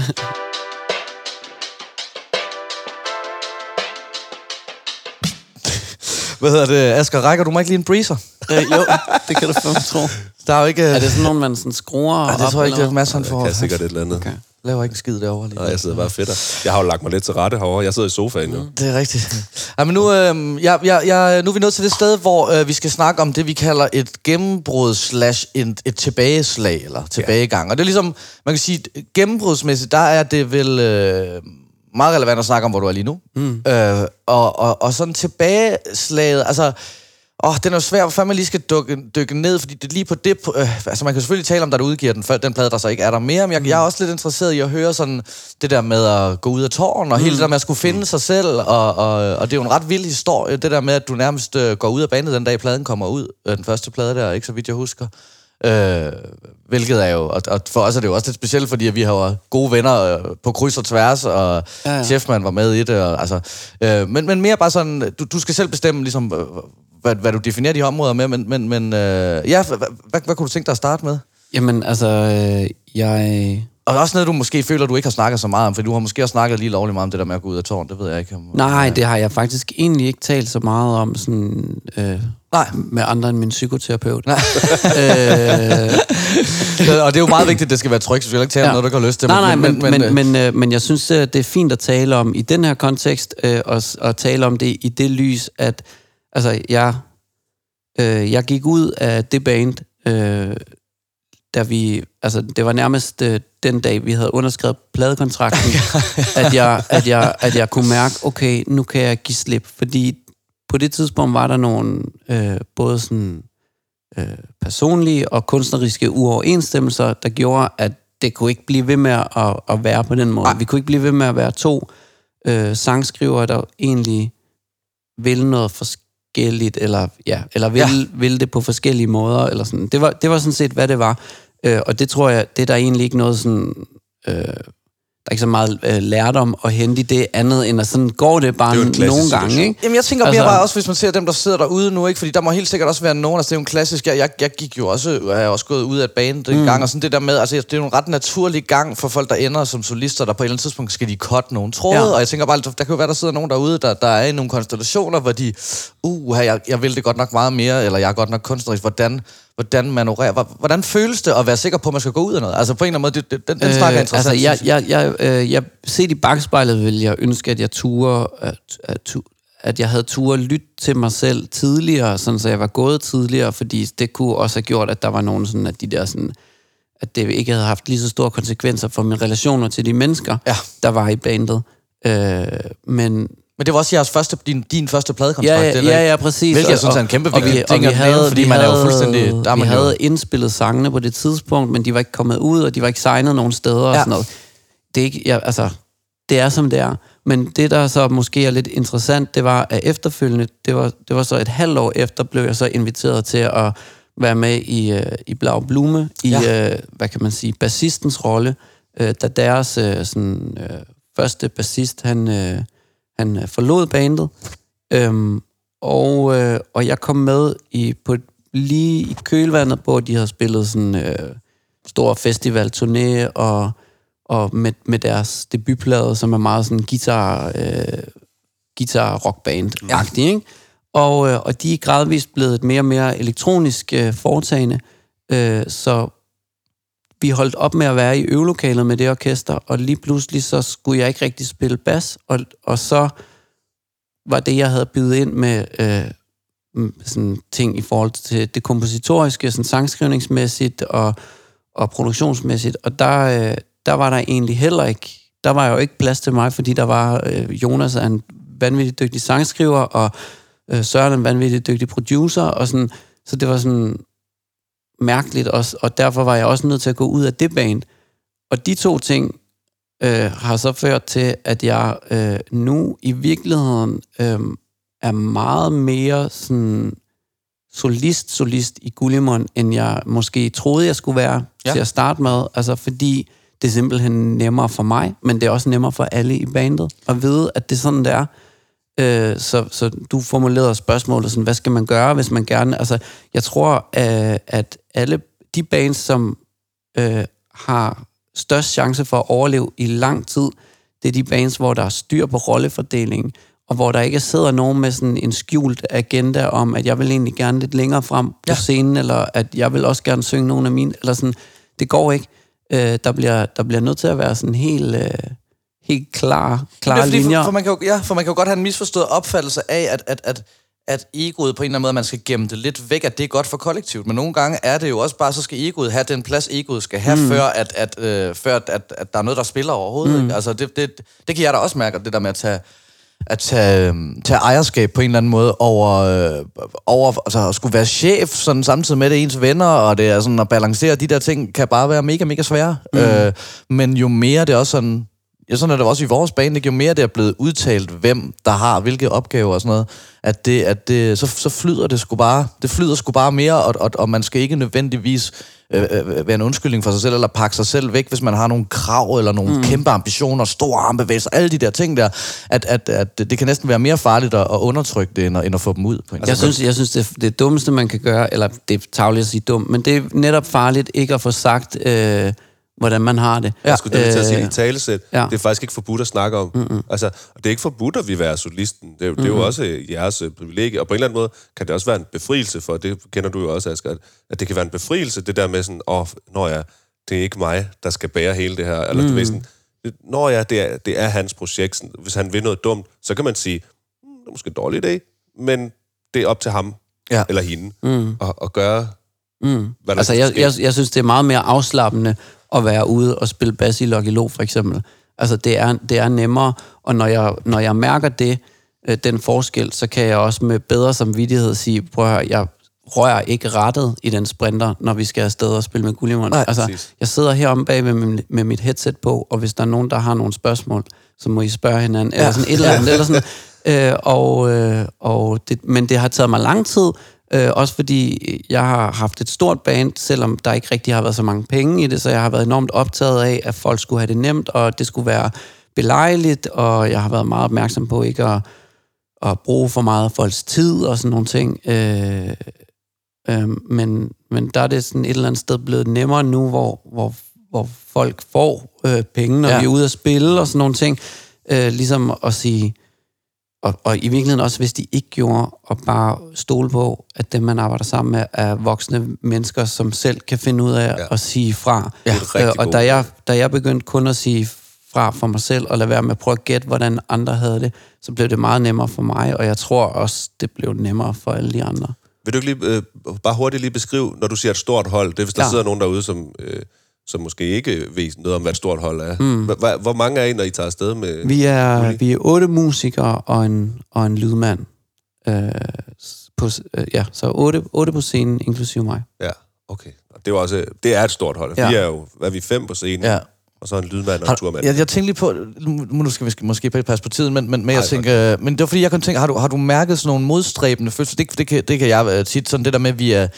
Hvad hedder det? Asger, rækker du mig ikke lige en breezer? Øh, jo, det kan du fandme tro. Der er jo ikke... Er det sådan nogle, man sådan skruer Ej, det op, tror jeg ikke, det er masser han Jeg får. kan sikkert et eller andet. Okay. Laver ikke en skid derovre lige. Nej, jeg sidder bare fedt. Jeg har jo lagt mig lidt til rette herovre. Jeg sidder i sofaen jo. Det er rigtigt. Ja, men nu, øh, jeg, jeg, jeg, nu er vi nået til det sted, hvor øh, vi skal snakke om det, vi kalder et gennembrud slash et, et tilbageslag, eller tilbagegang. Og det er ligesom, man kan sige, gennembrudsmæssigt, der er det vel øh, meget relevant at snakke om, hvor du er lige nu. Mm. Øh, og, og, og sådan tilbageslaget, altså... Åh, den er jo svær, hvor fanden man lige skal dykke, dykke ned, fordi det er lige på det... Øh, altså, man kan selvfølgelig tale om, der udgiver den, den plade, der så ikke er der mere, men jeg, jeg er også lidt interesseret i at høre sådan det der med at gå ud af tårn, og hele det der med at skulle finde sig selv, og, og, og det er jo en ret vild historie, det der med, at du nærmest øh, går ud af banen den dag, pladen kommer ud, øh, den første plade der, ikke så vidt jeg husker. Øh, hvilket er jo, og, og for os er det jo også lidt specielt, fordi vi har jo gode venner øh, på kryds og tværs, og ja, Ja, ja. ja. Chefman var med i det, og, altså, øh, men, men mere bare sådan, du, du skal selv bestemme, ligesom, øh, hvad, hvad du definerer de her områder med, men, men, men øh, ja, hvad, hvad, hvad kunne du tænke dig at starte med? Jamen, altså, øh, jeg... Og også noget, du måske føler, du ikke har snakket så meget om, for du har måske også snakket lige lovligt meget om det der med at gå ud af tårn, det ved jeg ikke. Om, Nej, det har jeg faktisk egentlig ikke talt så meget om sådan, øh, Nej. med andre end min psykoterapeut. Nej. øh, og det er jo meget vigtigt, at det skal være trygt, så vi skal ikke tale om noget, du har lyst til. Nej, nej, men, men, men, øh, men, øh, men jeg synes, øh, det er fint at tale om i den her kontekst, øh, og, og tale om det i det lys, at altså, jeg, øh, jeg gik ud af det band, øh, da vi, altså det var nærmest øh, den dag, vi havde underskrevet pladekontrakten, at, jeg, at, jeg, at jeg kunne mærke, okay, nu kan jeg give slip, fordi på det tidspunkt var der nogle øh, både sådan øh, personlige og kunstneriske uoverensstemmelser, der gjorde, at det kunne ikke blive ved med at, at være på den måde. Nej. Vi kunne ikke blive ved med at være to øh, sangskrivere, der egentlig vil noget forskelligt, eller, ja, eller vil, Ja. vil det på forskellige måder. Eller sådan. Det, var, det var sådan set, hvad det var. Øh, og det tror jeg, det er der egentlig ikke noget sådan... Øh, er ikke så meget øh, lærdom at hente i det andet, end at sådan går det bare Det er nogle gange, ikke? Jamen, jeg tænker mere Altså- bare også, hvis man ser dem, der sidder derude nu, ikke? Fordi der må helt sikkert også være nogen, altså det er jo en klassisk, jeg, jeg, jeg gik jo også, jeg har også gået ud af et band en mm. gang, og sådan det der med, altså det er jo en ret naturlig gang for folk, der ender som solister, der på et eller andet tidspunkt skal de cut nogle tråde. Ja. og jeg tænker bare, der kan jo være, der sidder nogen derude, der, der er i nogle konstellationer, hvor de, uh, jeg, jeg vil det godt nok meget mere, eller jeg er godt nok kunstnerisk, hvordan, hvordan manøvrerer, hvor- hvordan føles det at være sikker på, at man skal gå ud af noget? Altså på en eller anden måde, det, det, den, den snak er interessant. Altså, jeg, jeg. jeg, øh, jeg set i bagspejlet vil jeg ønske, at jeg turde, at, at, at jeg havde turde lytte til mig selv tidligere, sådan så jeg var gået tidligere, fordi det kunne også have gjort, at der var nogen sådan, at de der sådan, at det ikke havde haft lige så store konsekvenser for mine relationer til de mennesker, Ja. der var i bandet. Øh, men Men det var også jeres første, din, din første pladekontrakt, ja, ja, eller ja, ja, præcis. Hvilket jeg Og- synes er en kæmpe og vi- vigtig og ting at nævne, havde- fordi vi man er jo havde- fuldstændig- der er Vi man jo- havde indspillet sangene på det tidspunkt, men de var ikke kommet ud, og de var ikke signet nogen steder og Ja. sådan noget. Det er ikke, ja, altså, det er som det er. Men det, der så måske er lidt interessant, det var, at efterfølgende, det var, det var så et halvt år efter, blev jeg så inviteret til at være med i, øh, i Blau Blume, i, ja. øh, hvad kan man sige, bassistens rolle, øh, da deres øh, sådan, øh, første bassist, han, øh, han øh, forlod bandet. Øhm, og, øh, og jeg kom med i, på, lige i kølvandet, hvor de havde spillet sådan øh, stor festivalturné, og, og med, med deres debutplade, som er meget sådan guitar, øh, guitar rockband-agtig, ikke? Og, øh, og de er gradvist blevet et mere og mere elektronisk øh, foretagende, øh, så vi holdt op med at være i øvelokalet med det orkester, og lige pludselig så skulle jeg ikke rigtig spille bas, og, og så var det, jeg havde bydet ind med øh, sådan ting i forhold til det kompositoriske, sådan sangskrivningsmæssigt og, og produktionsmæssigt, og der, øh, der var der egentlig heller ikke, der var jo ikke plads til mig, fordi der var øh, Jonas er en vanvittigt dygtig sangskriver, og øh, Søren er en vanvittigt dygtig producer, og sådan, så det var sådan mærkeligt også, og derfor var jeg også nødt til at gå ud af det band. Og de to ting øh, har så ført til, at jeg øh, nu i virkeligheden øh, er meget mere sådan solist-solist i Gullimon, end jeg måske troede, jeg skulle være ja. til at starte med. Altså fordi det er simpelthen nemmere for mig, men det er også nemmere for alle i bandet at vide, at det er sådan, det er. Øh, så, så du formulerede spørgsmålet sådan, hvad skal man gøre, hvis man gerne... Altså, jeg tror, øh, at alle de bands, som øh, har størst chance for at overleve i lang tid, det er de bands, hvor der er styr på rollefordelingen, og hvor der ikke sidder nogen med sådan en skjult agenda om, at jeg vil egentlig gerne lidt længere frem på Ja. scenen, eller at jeg vil også gerne synge nogle af mine, eller sådan. Det går ikke. Øh, der, bliver, der bliver nødt til at være sådan helt, øh, helt klar, klare er fordi, linjer. For, for, man kan jo, ja, for man kan jo godt have en misforstået opfattelse af, at, at, at, at egoet på en eller anden måde, man skal gemme det lidt væk, at det er godt for kollektivet. Men nogle gange er det jo også bare, så skal egoet have den plads, egoet skal have, mm. før, at, at, øh, før at, at, at der er noget, der spiller overhovedet. Mm. Ikke? Altså, det, det, det kan jeg da også mærke, det der med at tage, at tage, øhm, tage ejerskab på en eller anden måde over, øh, over altså at skulle være chef, sådan samtidig med det ens venner, og det er sådan at balancere de der ting, kan bare være mega, mega svære. Mm. Øh, men jo mere det er også sådan, ja, sådan er det også i vores bane, ikke? jo mere det er blevet udtalt, hvem der har hvilke opgaver og sådan noget, at, det, at det, så, så flyder det sgu bare, det flyder sgu bare mere, og, og, og man skal ikke nødvendigvis øh, øh, være en undskyldning for sig selv, eller pakke sig selv væk, hvis man har nogle krav, eller nogle mm. kæmpe ambitioner, store armbevægelser, alle de der ting der, at, at, at det kan næsten være mere farligt at, at undertrykke det, end at, end at få dem ud. På en Jeg synes, jeg synes det, det dummeste, man kan gøre, eller det er tageligt at sige dumt, men det er netop farligt ikke at få sagt, øh, hvordan man har det. Jeg skulle lige til at sige Øh, i talesæt. ja. Det er faktisk ikke forbudt at snakke om. Mm-hmm. Altså, det er ikke forbudt at vi være solisten. Det er, jo- det er jo også øh, jeres øh, privilegie. Og på en eller anden måde kan det også være en befrielse for, det kender du jo også, Asger, at- at det kan være en befrielse, det der med sådan, åh, når jeg, det er ikke mig, der skal bære hele det her. Eller mm. du ved sådan, det- når ja, det er, det er hans projekt. Sådan, Hvis han vil noget dumt, så kan man sige, "Hmm, det er måske en dårlig idé, men det er op til ham Ja. eller hende mm. at, at gøre, Mm. hvad der Altså, jeg, jeg, jeg synes, det er meget mere afslappende at være ude og spille bas i Lucky Lo, for eksempel. Altså, det er, det er nemmere, og når jeg, når jeg mærker det, øh, den forskel, så kan jeg også med bedre samvittighed sige, prøv at høre, jeg rører ikke rettet i den sprinter, når vi skal afsted og spille med Gullimon. Altså, præcis. jeg sidder heromme bag med, med mit headset på, og hvis der er nogen, der har nogle spørgsmål, så må I spørge hinanden, ja. eller sådan et eller andet, eller sådan, øh, og, øh, og det, men det har taget mig lang tid, øh, også fordi jeg har haft et stort band, selvom der ikke rigtig har været så mange penge i det, så jeg har været enormt optaget af, at folk skulle have det nemt, og det skulle være belejligt, og jeg har været meget opmærksom på ikke at, at bruge for meget af folks tid og sådan nogle ting. Øh, øh, men, men der er det sådan et eller andet sted blevet nemmere nu, hvor, hvor, hvor folk får øh, penge, når Ja. ja. vi er ude at spille og sådan nogle ting. Øh, ligesom at sige, og, og i virkeligheden også, hvis de ikke gjorde, og bare stole på, at dem, man arbejder sammen med, er voksne mennesker, som selv kan finde ud af Ja. ja. at sige fra. Rigtig Øh, og da jeg, da jeg begyndte kun at sige fra for mig selv, og lade være med at prøve at gætte, hvordan andre havde det, så blev det meget nemmere for mig, og jeg tror også, det blev nemmere for alle de andre. Vil du ikke lige, øh, bare hurtigt lige beskrive, når du siger et stort hold, det er hvis der ja. Ja. sidder nogen derude, som, øh, som måske ikke ved noget om, hvad et stort hold er. Mm. Hvor, hvor mange er I, når I tager afsted med... Vi er, Uli? vi er otte musikere og en, og en lydmand. Øh, på, øh, ja, så otte, otte på scenen, inklusive mig. Ja, okay. Det er, også, det er et stort hold. Ja. Vi er jo, hvad er vi, fem på scenen? Ja. Og så en lydmand og en turmand. jeg, jeg tænkte lige på, nu skal vi måske passe på tiden, men, men, men jeg Ej, tænker, men det var fordi, jeg kunne tænke, har du, har du mærket sådan nogle modstræbende følelser? Det, det, kan, det kan jeg øh, tit, sådan det der med, at vi er øh,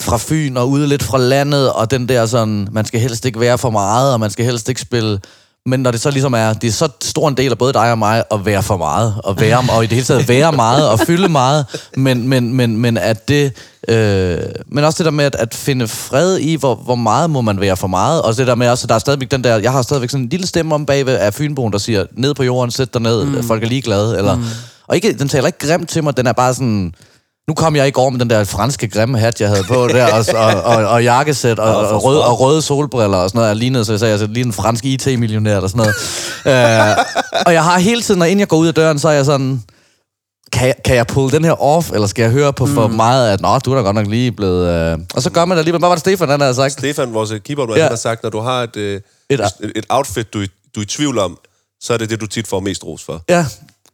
fra Fyn og ude lidt fra landet, og den der sådan, man skal helst ikke være for meget, og man skal helst ikke spille men når det så ligesom er, det er så stor en del af både dig og mig at være for meget, og, være, og i det hele taget være meget, og fylde meget, men, men, men, men at det, øh, men også det der med at, at finde fred i, hvor, hvor meget må man være for meget, og det der med også, der er stadigvæk den der, jeg har stadigvæk sådan en lille stemme om bagved af Fynboen, der siger, ned på jorden, sæt dig ned, mm. folk er ligeglade, eller, mm. og ikke, den taler ikke grimt til mig, den er bare sådan, nu kom jeg i går med den der franske grimme hat, jeg havde på der, og, og, og, og jakkesæt, og, og, rød, og røde solbriller og sådan noget. Jeg lignede, så jeg sagde, jeg lige en fransk IT-millionær eller sådan noget. øh, og jeg har hele tiden, når inden jeg går ud af døren, så er jeg sådan, kan jeg, kan jeg pulle den her off, eller skal jeg høre på for meget, at nå, du er da godt nok lige blevet... Øh... Og så gør man det alligevel. Hvad var det, Stefan han havde sagt? Stefan, vores keyboard, Ja. ja. har sagt, når du har et, øh, Et- et, outfit, du, du er i tvivl om, så er det det, du tit får mest ros for. Ja,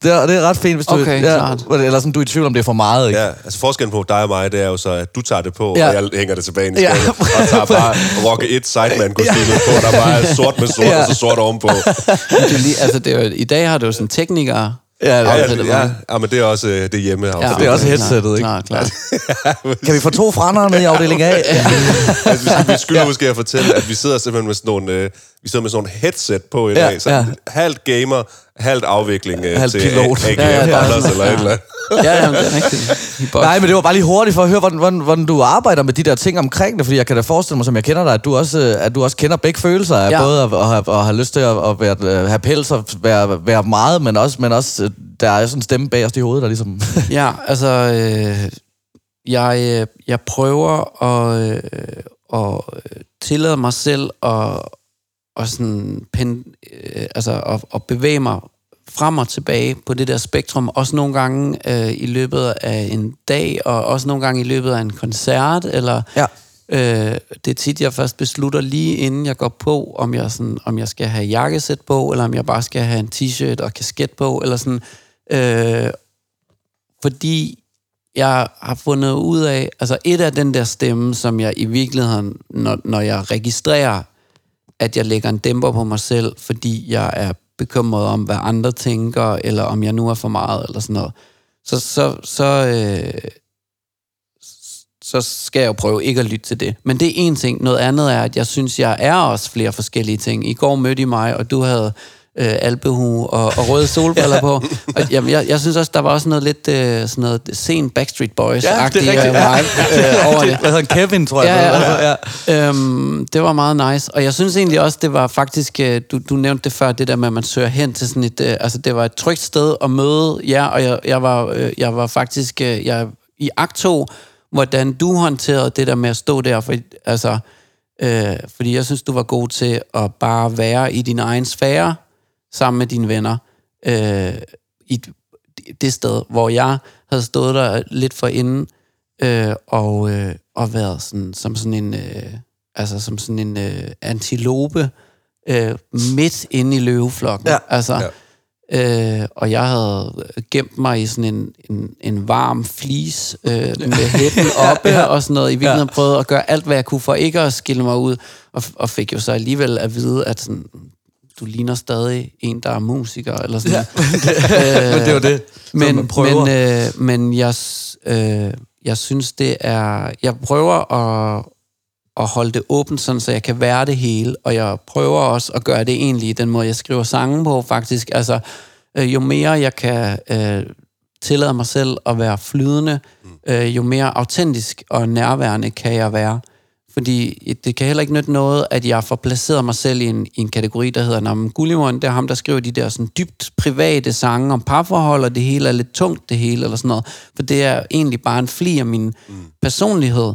det er, det er ret fint, hvis du... Okay, ja, klart. Eller sådan, du er i tvivl om, det er for meget, ikke? Ja, altså forskellen på dig og mig, det er jo så, at du tager det på, Ja. ja. og jeg hænger det tilbage i Ja. skabet, og tager bare Rocket 1 sideman kostymet på, der bare er sort med sort, Ja. ja. og så sort ovenpå. Det er lige, altså, det er jo, I dag har du jo sådan teknikere. Ja, Ja, ja, ja, ja, ja, men det er også øh, det hjemme. Ja. det er også headsettet, ikke? Klart, klart. Kan vi få to frændere med i afdeling A? altså, vi, vi skylder ja. måske at fortælle, at vi sidder simpelthen med sådan nogle, øh, vi sidder med sådan nogle headset på i Ja, dag. Så ja. halvt gamer, halvt afvikling øh, Halvt til pilot. A- AGF Ja, ja, det er Anders eller ja. et eller andet. Ja, ja, det er rigtigt. Nej, men det var bare lige hurtigt for at høre, hvordan, hvordan, hvordan du arbejder med de der ting omkring det, fordi jeg kan da forestille mig, som jeg kender dig, at du også, øh, at du også kender begge følelser af Ja. både at, at, have, at have lyst til at, at være, øh, have pels og være, være meget, men også, men også øh, der er sådan en stemme bag os i hovedet, der ligesom... Ja, altså, øh, jeg, jeg prøver at, øh, at tillade mig selv at, at, sådan pen, øh, altså at, at bevæge mig frem og tilbage på det der spektrum, også nogle gange øh, i løbet af en dag, og også nogle gange i løbet af en koncert, eller Ja. øh, det er tit, jeg først beslutter lige inden jeg går på, om jeg, sådan, om jeg skal have jakkesæt på, eller om jeg bare skal have en t-shirt og kasket på, eller sådan, øh, fordi jeg har fundet ud af, altså et af den der stemme, som jeg i virkeligheden, når, når jeg registrerer, at jeg lægger en dæmper på mig selv, fordi jeg er bekymret om, hvad andre tænker, eller om jeg nu er for meget, eller sådan noget, så, så, så, øh, så skal jeg jo prøve ikke at lytte til det. Men det er en ting. Noget andet er, at jeg synes, jeg er også flere forskellige ting. I går mødte I mig, og du havde øh, albehue og, og røde solbriller på. Og jamen, jeg, jeg synes også, der var også noget lidt øh, sådan noget sen Backstreet Boys-agtigt Ja, øh, vibe, øh, over det. Hvad hedder? Kevin, tror jeg. Ja, ja, Altså, ja. Øhm, det var meget nice. Og jeg synes egentlig også, det var faktisk, øh, du, du nævnte det før, det der med, at man søger hen til sådan et, øh, altså det var et trygt sted at møde jer, og jeg, jeg, var, øh, jeg var faktisk, øh, jeg i akt to, hvordan du håndterede det der med at stå der, for, altså, øh, fordi jeg synes, du var god til at bare være i din egen sfære, sammen med dine venner, øh, i det sted, hvor jeg havde stået der lidt for inden, øh, og, øh, og været sådan, som sådan en, øh, altså som sådan en øh, antilope øh, midt inde i løveflokken. Ja. Altså, ja. Øh, og jeg havde gemt mig i sådan en, en, en varm flis øh, med hætten oppe ja. og sådan noget. I virkeligheden ja. prøvede at gøre alt, hvad jeg kunne for ikke at skille mig ud, og, og fik jo så alligevel at vide, at sådan, du ligner stadig en, der er musiker, eller sådan Ja. men det er jo det, men, man prøver. Men, øh, men jeg, øh, jeg synes, det er... Jeg prøver at, at holde det åbent, sådan, så jeg kan være det hele, og jeg prøver også at gøre det egentlig den måde, jeg skriver sange på, faktisk. Altså, øh, jo mere jeg kan øh, tillade mig selv at være flydende, øh, jo mere autentisk og nærværende kan jeg være. Fordi det kan heller ikke nytte noget, at jeg får placeret mig selv i en, i en kategori, der hedder Nam Gullimund. Det er ham, der skriver de der sådan dybt private sange om parforhold, og det hele er lidt tungt, det hele, eller sådan noget. For det er egentlig bare en fli af min mm. personlighed.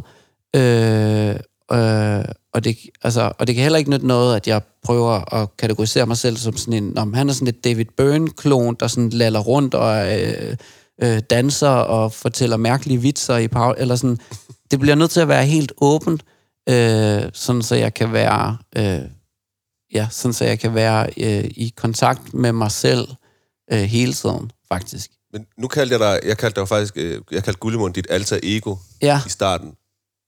Øh, øh, og, det, altså, og det kan heller ikke nytte noget, at jeg prøver at kategorisere mig selv som sådan en... Om han er sådan et David Byrne-klon, der sådan laller rundt og øh, øh, danser og fortæller mærkelige vitser i pause, eller sådan. Det bliver nødt til at være helt åbent, øh, sådan så jeg kan være... Øh, ja, sådan så jeg kan være øh, i kontakt med mig selv øh, hele tiden, faktisk. Men nu kaldte jeg dig, jeg kaldte dig faktisk, øh, jeg kaldte Gullimund dit alter ego Ja. i starten.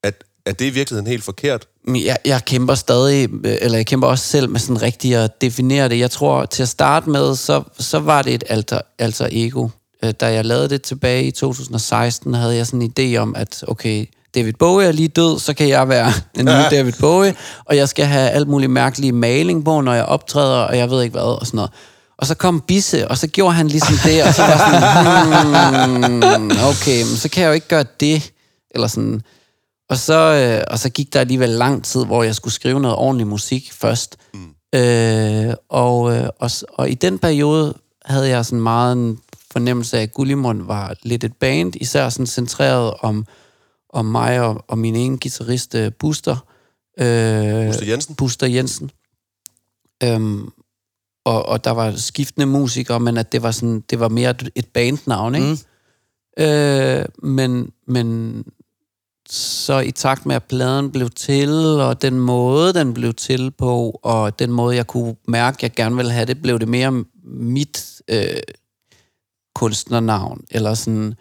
At, er det i virkeligheden helt forkert? Jeg, jeg kæmper stadig, øh, eller jeg kæmper også selv med sådan rigtig at definere det. Jeg tror, til at starte med, så, så var det et alter, alter ego. Øh, Da jeg lavede det tilbage i 2016, havde jeg sådan en idé om, at okay, David Bowie er lige død, så kan jeg være den nye David Bowie, og jeg skal have alt muligt mærkelige maling på, når jeg optræder, og jeg ved ikke hvad, og sådan noget. Og så kom Bisse, og så gjorde han ligesom det, og så var sådan, hmm, okay, men så kan jeg jo ikke gøre det, eller sådan. Og så, øh, og så gik der alligevel lang tid, hvor jeg skulle skrive noget ordentlig musik først. Mm. Øh, og, øh, og, og i den periode havde jeg sådan meget en fornemmelse af, at Gullimund var lidt et band, især sådan centreret om, om mig og, og min ene guitarist, øh, Buster. Øh, Buster Jensen? Buster Jensen. Øhm, og, og der var skiftende musikere, men at det var, sådan, det var mere et- et bandnavn, ikke? Mm. Øh, men, men så i takt med, at pladen blev til, og den måde, den blev til på, og den måde, jeg kunne mærke, jeg gerne ville have det, blev det mere mit øh, kunstnernavn, eller sådan...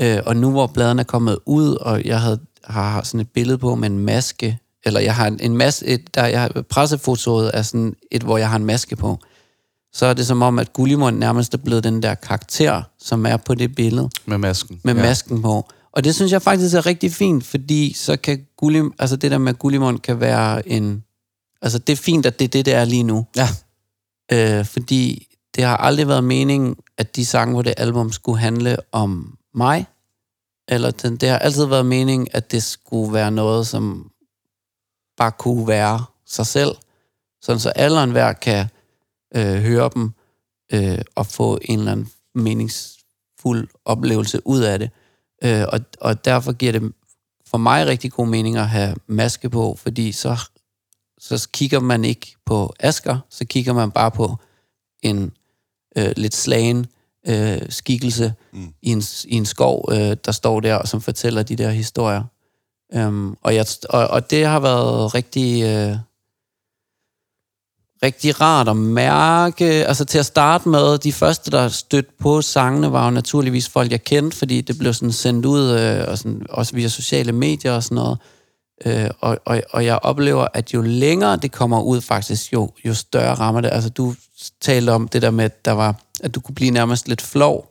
Øh, og nu hvor pladen er kommet ud, og jeg havde, har sådan et billede på med en maske, eller jeg har en, en maske, et, der, jeg har, pressefotoet er sådan et, hvor jeg har en maske på, så er det som om, at Gullimund nærmest er blevet den der karakter, som er på det billede Med masken. med ja. masken på. Og det synes jeg faktisk er rigtig fint, fordi så kan Gullim, altså det der med Gullimund kan være en... Altså det er fint, at det er det, det er lige nu. Ja. Øh, fordi det har aldrig været meningen, at de sange på det album skulle handle om mig. Eller den, det har altid været meningen, at det skulle være noget, som bare kunne være sig selv. Sådan så alle og enhver kan øh, høre dem øh, og få en eller anden meningsfuld oplevelse ud af det. Øh, og, og derfor giver det for mig rigtig god mening at have maske på, fordi så, så kigger man ikke på Asker, så kigger man bare på en øh, lidt slagen øh, skikkelse mm. i, en, i en skov, øh, der står der, og som fortæller de der historier. Um, og, jeg, og, og det har været rigtig... Øh, rigtig rart at mærke. Altså til at starte med, de første, der stødte på sangene, var jo naturligvis folk, jeg kendte, fordi det blev sådan sendt ud, øh, og sådan, også via sociale medier og sådan noget. Øh, og, og, og jeg oplever, at jo længere det kommer ud faktisk, jo, jo større rammer det. Altså du talte om det der med, at, der var, at du kunne blive nærmest lidt flov.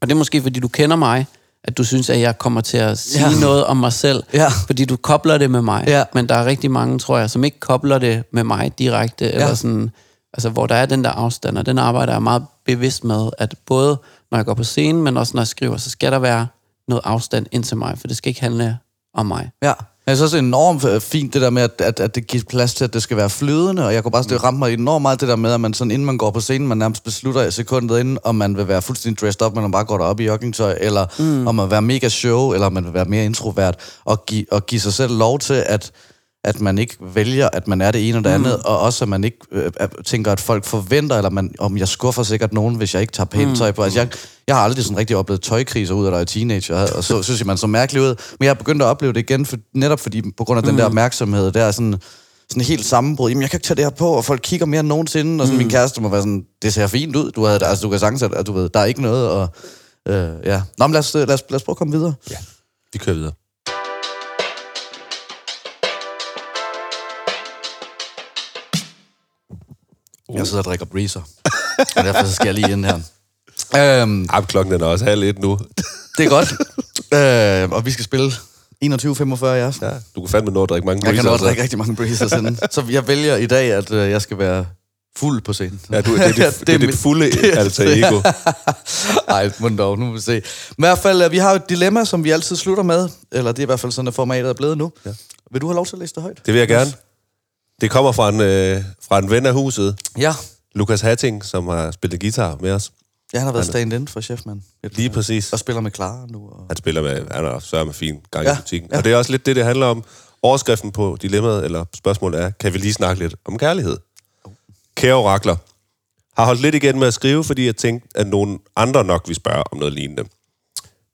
Og det er måske, fordi du kender mig, at du synes, at jeg kommer til at sige Ja. noget om mig selv, Ja. fordi du kobler det med mig. Ja. Men der er rigtig mange, tror jeg, som ikke kobler det med mig direkte, ja. eller sådan, altså hvor der er den der afstand, og den arbejder jeg meget bevidst med, at både når jeg går på scenen, men også når jeg skriver, så skal der være noget afstand ind til mig, for det skal ikke handle om mig. Ja. Jeg synes også, er enormt øh, fint, det der med, at, at, at det giver plads til, at det skal være flydende, og jeg kunne bare det ramte mig enormt meget det der med, at man sådan, inden man går på scenen, man nærmest beslutter i sekundet inden, om man vil være fuldstændig dressed up, men man bare går derop i joggingtøj, eller mm. om man vil være mega show, eller om man vil være mere introvert, og, give, og give sig selv lov til, at at man ikke vælger, at man er det ene og det andet, og også at man ikke øh, tænker, at folk forventer, eller man, om jeg skuffer sikkert nogen, hvis jeg ikke tager pænt tøj på. Altså, jeg, jeg har aldrig sådan rigtig oplevet tøjkriser ud af, da jeg er teenager, og så synes jeg, man så mærkelig ud. Men jeg er begyndt at opleve det igen, for, netop fordi, på grund af den der opmærksomhed, der er sådan, sådan helt sammenbrud. Jamen, jeg kan ikke tage det her på, og folk kigger mere end nogensinde, og sådan, min kæreste må være sådan, det ser fint ud, du, havde, altså, du kan sagtens, at du ved, der er ikke noget, og øh, ja. Nå, men lad os, lad, os, lad os prøve at komme videre. Ja, vi kører videre. Jeg sidder og drikker breezer, og derfor så skal jeg lige ind her. Øhm, Ej, klokken den er også halv et nu. Det er godt. øh, og vi skal spille 21.45 i aften. Ja, du kan fandme nå at drikke mange Jeg kan breezers, nå at drikke rigtig mange breezers inden. Så jeg vælger i dag, at øh, jeg skal være fuld på scenen. Ja, du, det, er dit, det, det er dit fulde det alter ego. Ej, må dog, nu må vi se. Men i hvert fald, øh, vi har et dilemma, som vi altid slutter med. Eller det er i hvert fald sådan, at formatet er blevet nu. Ja. Vil du have lov til at læse det højt? Det vil jeg gerne. Det kommer fra en, øh, fra en ven af huset, Ja. Lukas Hatting, som har spillet guitar med os. Ja, han har været stand-in for Chefman. Lige præcis. Og spiller med Clara nu. Og... Han spiller med, han har sørget med fin gang Ja, i butikken. ja. Og det er også lidt det, det handler om. Overskriften på dilemmaet, eller spørgsmålet er, kan vi lige snakke lidt om kærlighed? Kære orakler, har holdt lidt igen med at skrive, fordi jeg tænkte, at nogen andre nok vil spørge om noget lignende.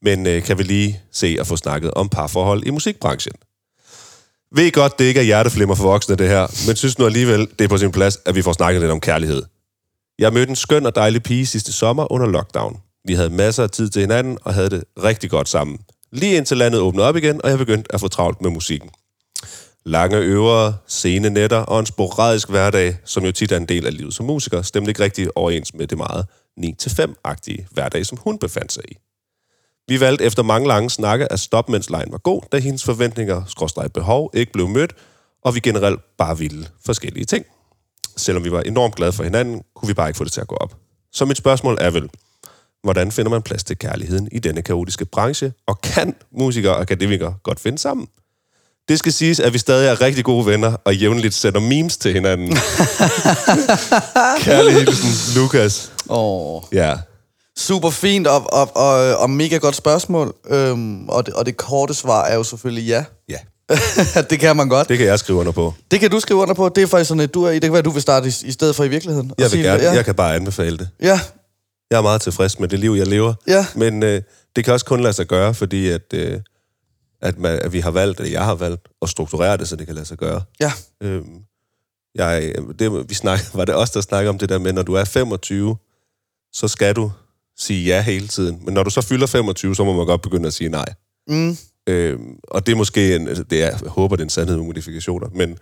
Men øh, kan vi lige se og få snakket om parforhold i musikbranchen? Ved godt, det ikke er hjerteflimmer for voksne, det her, men synes nu alligevel, det er på sin plads, at vi får snakket lidt om kærlighed. Jeg mødte en skøn og dejlig pige sidste sommer under lockdown. Vi havde masser af tid til hinanden og havde det rigtig godt sammen. Lige indtil landet åbnede op igen, og jeg begyndte at få travlt med musikken. Lange øver, sene nætter og en sporadisk hverdag, som jo tit er en del af livet som musiker, stemte ikke rigtig overens med det meget 9-5-agtige hverdag, som hun befandt sig i. Vi valgte efter mange lange snakke at stoppe, mens lejen var god, da hendes forventninger, skråstrej behov, ikke blev mødt, og vi generelt bare ville forskellige ting. Selvom vi var enormt glade for hinanden, kunne vi bare ikke få det til at gå op. Så mit spørgsmål er vel, hvordan finder man plads til kærligheden i denne kaotiske branche, og kan musikere og akademikere godt finde sammen? Det skal siges, at vi stadig er rigtig gode venner, og jævnligt sender memes til hinanden. Kærlig hilsen, Lukas. Åh. Ja, Super fint og, og, og, og mega godt spørgsmål. Øhm, og, det, og det korte svar er jo selvfølgelig ja. ja. det kan man godt. Det, kan jeg skrive under på. det kan du skrive under på. Det er faktisk sådan, at du er i. Det kan være, at du vil starte i, i stedet for i virkeligheden. Jeg vil sige, gerne, Ja, jeg kan bare anbefale det. ja, Jeg er meget tilfreds med det liv, jeg lever. Ja. Men øh, det kan også kun lade sig gøre, fordi at, øh, at, man, at vi har valgt, eller jeg har valgt, at strukturere det, så det kan lade sig gøre. ja. Øhm, jeg, det, vi snak, var det os, der snakkede om det der med, når du er 25, så skal du sige ja hele tiden. Men når du så fylder 25, så må man godt begynde at sige nej. Mm. Øhm, og det er måske, en, altså, det er, jeg håber, det er en sandhed med modifikationer, men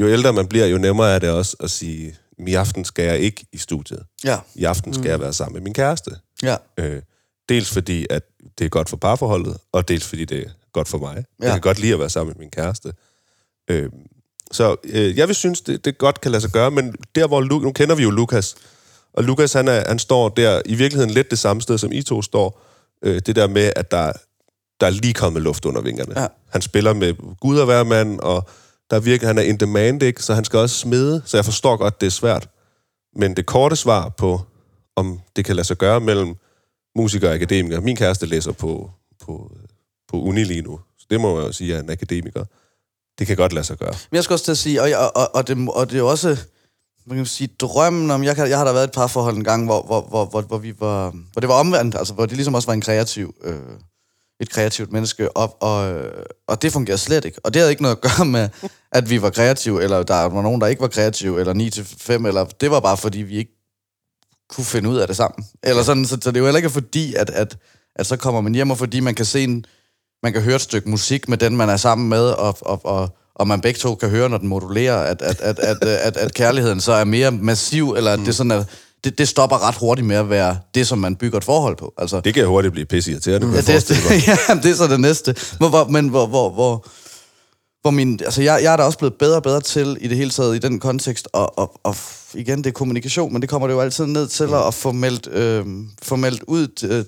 jo ældre man bliver, jo nemmere er det også at sige, i aften skal jeg ikke i studiet. Ja, I aften skal jeg være sammen med min kæreste. ja. Øh, dels fordi, at det er godt for parforholdet, og dels fordi, det er godt for mig. Ja. Jeg kan godt lide at være sammen med min kæreste. Øh, så øh, jeg vil synes, det, det godt kan lade sig gøre, men der hvor Lu- nu kender vi jo Lukas, og Lukas han, er, han står der i virkeligheden lidt det samme sted, som I to står. Øh, det der med, at der, der er lige kommet luft under vingerne. Ja. Han spiller med Gud og hver mand, og der virker, han er in demand, ikke? så han skal også smide, så jeg forstår godt, det er svært. Men det korte svar på, om det kan lade sig gøre mellem musiker og akademiker. Min kæreste læser på, på, på uni lige nu, så det må jeg jo sige, at er en akademiker. Det kan godt lade sig gøre. Men jeg skal også til at sige, og, og, og, og, det, og det er jo også, man kan sige, drømmen om, jeg, kan, jeg har da været et par forhold en gang, hvor, hvor, hvor, hvor, hvor, vi var, hvor det var omvendt, altså hvor det ligesom også var en kreativ, øh, et kreativt menneske, op, og, øh, og det fungerer slet ikke. Og det havde ikke noget at gøre med, at vi var kreative, eller der var nogen, der ikke var kreative, eller 9 til 5, eller det var bare fordi, vi ikke kunne finde ud af det sammen. Eller sådan, så, så det er jo heller ikke fordi, at, at, at så kommer man hjem, og fordi man kan se en, man kan høre et stykke musik med den, man er sammen med, og, og, og, og man begge to kan høre, når den modulerer, at, at, at, at, at, at, at kærligheden så er mere massiv, eller at det, sådan er, det, det stopper ret hurtigt med at være det, som man bygger et forhold på. Altså, Det kan hurtigt blive pisse irriterende. Ja, det, det, ja, det er så det næste. Hvor, hvor, men hvor, hvor, hvor, hvor min, altså jeg, jeg er da også blevet bedre og bedre til i det hele taget i den kontekst, og, og, og igen, det er kommunikation, men det kommer det jo altid ned til at få meldt, øh, få meldt ud, øh,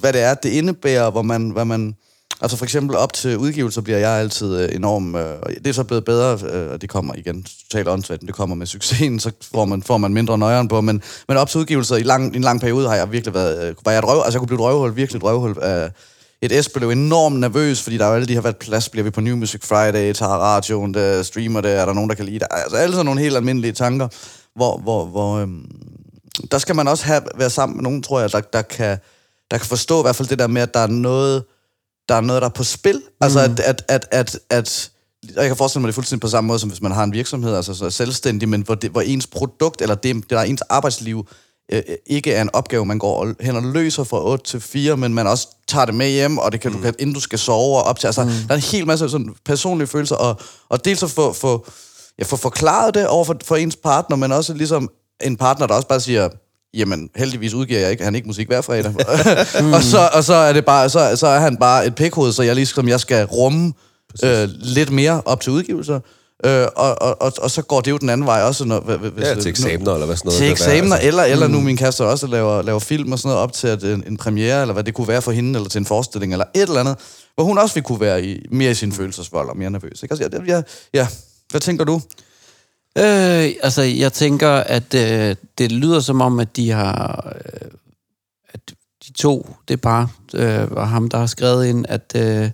hvad det er, det indebærer, hvor man, hvad man, altså for eksempel op til udgivelser bliver jeg altid øh, enorm, øh, og det er så blevet bedre, øh, og det kommer igen totalt åndssvagt, det kommer med succesen, så får man, får man mindre nøjeren på, men, men op til udgivelser i, lang, en lang periode har jeg virkelig været, øh, var jeg et røv, altså jeg kunne blive et røvhul, virkelig et røvhul Øh, et S blev enormt nervøs, fordi der er jo alle de her, hvad plads bliver vi på New Music Friday, tager radioen, der streamer det, er der nogen, der kan lide det? Altså alle sådan nogle helt almindelige tanker, hvor, hvor, hvor øhm, der skal man også have, være sammen med nogen, tror jeg, der, der, kan, der kan forstå i hvert fald det der med, at der er noget, der er noget, der er på spil. Mm. Altså at, at, at, at, at og jeg kan forestille mig, det fuldstændig på samme måde, som hvis man har en virksomhed, altså så selvstændig, men hvor, det, hvor ens produkt, eller det, det der er ens arbejdsliv, øh, ikke er en opgave, man går hen og løser fra 8 til 4, men man også tager det med hjem, og det kan, mm. du kan, inden du skal sove og op til. Altså, mm. der er en hel masse sådan personlige følelser, og, og dels at få, få, ja, få forklaret det over for, for ens partner, men også ligesom en partner, der også bare siger, jamen heldigvis udgiver jeg ikke, han ikke musik hver fredag. mm. og, så, og så er det bare, så, så er han bare et pikhoved, så jeg ligesom, jeg skal rumme øh, lidt mere op til udgivelser. Øh, og, og, og, og, så går det jo den anden vej også. Når, hvis, Ja, til eksamener, eller hvad sådan noget. til eksamener, altså. eller, eller nu min kæreste også laver, laver film og sådan noget op til at en, en premiere, eller hvad det kunne være for hende, eller til en forestilling, eller et eller andet, hvor hun også ville kunne være i, mere i sin følelsesvold og mere nervøs. Ikke? Altså, ja, ja, hvad tænker du? Øh, altså, jeg tænker, at øh, det lyder som om, at de har... Øh, at de to, det par, øh, og ham, der har skrevet ind, at, øh,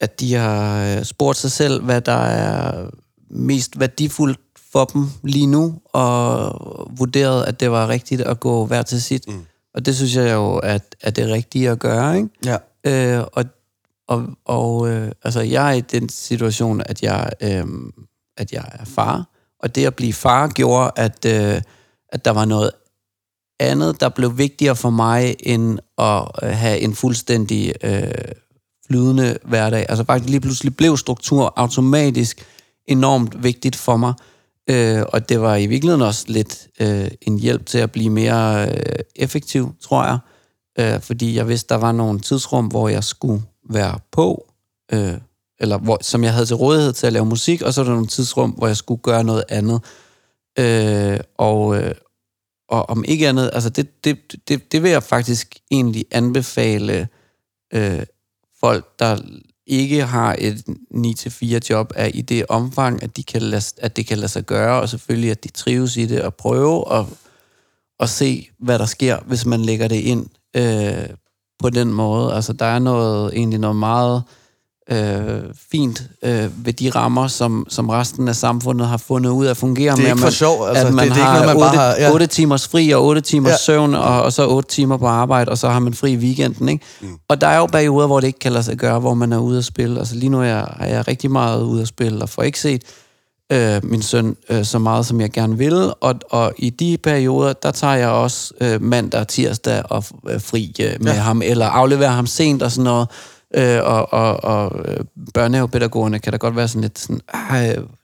at de har øh, spurgt sig selv, hvad der er mest værdifuldt for dem lige nu, og vurderet, at det var rigtigt at gå hver til sit. Mm. Og det synes jeg jo, at, at det er rigtigt at gøre, ikke? Ja. Øh, og og, og øh, altså, jeg er i den situation, at jeg, øh, at jeg er far, og det at blive far gjorde, at, øh, at der var noget andet, der blev vigtigere for mig, end at øh, have en fuldstændig øh, flydende hverdag. Altså faktisk lige pludselig blev struktur automatisk enormt vigtigt for mig. Øh, og det var i virkeligheden også lidt øh, en hjælp til at blive mere øh, effektiv, tror jeg. Øh, fordi jeg vidste, der var nogle tidsrum, hvor jeg skulle være på, øh, eller hvor, som jeg havde til rådighed til at lave musik, og så var der nogle tidsrum, hvor jeg skulle gøre noget andet. Øh, og, øh, og om ikke andet, altså det, det, det, det vil jeg faktisk egentlig anbefale øh, folk, der ikke har et 9-4 job, er i det omfang, at, de kan lade, at det kan lade sig gøre, og selvfølgelig, at de trives i det, og prøve at, at se, hvad der sker, hvis man lægger det ind øh, på den måde. Altså, der er noget, egentlig noget meget øh, fint øh, ved de rammer, som, som resten af samfundet har fundet ud af at fungere Det er med. ikke for man, sjov, altså, at man det- det er ikke har, noget, man bare 8, har- ja. 8 timers fri og 8 timers ja. søvn, og, og så 8 timer på arbejde, og så har man fri i weekenden. Ikke? Mm. Og der er jo perioder, hvor det ikke kan lade sig gøre, hvor man er ude at spille. Altså lige nu er jeg, er jeg rigtig meget ude at spille, og får ikke set øh, min søn øh, så meget, som jeg gerne vil. Og, og i de perioder, der tager jeg også øh, mandag og tirsdag og øh, fri øh, med ja. ham, eller afleverer ham sent og sådan noget. Øh, og og, og øh, børnehavepædagogerne kan da godt være sådan lidt sådan,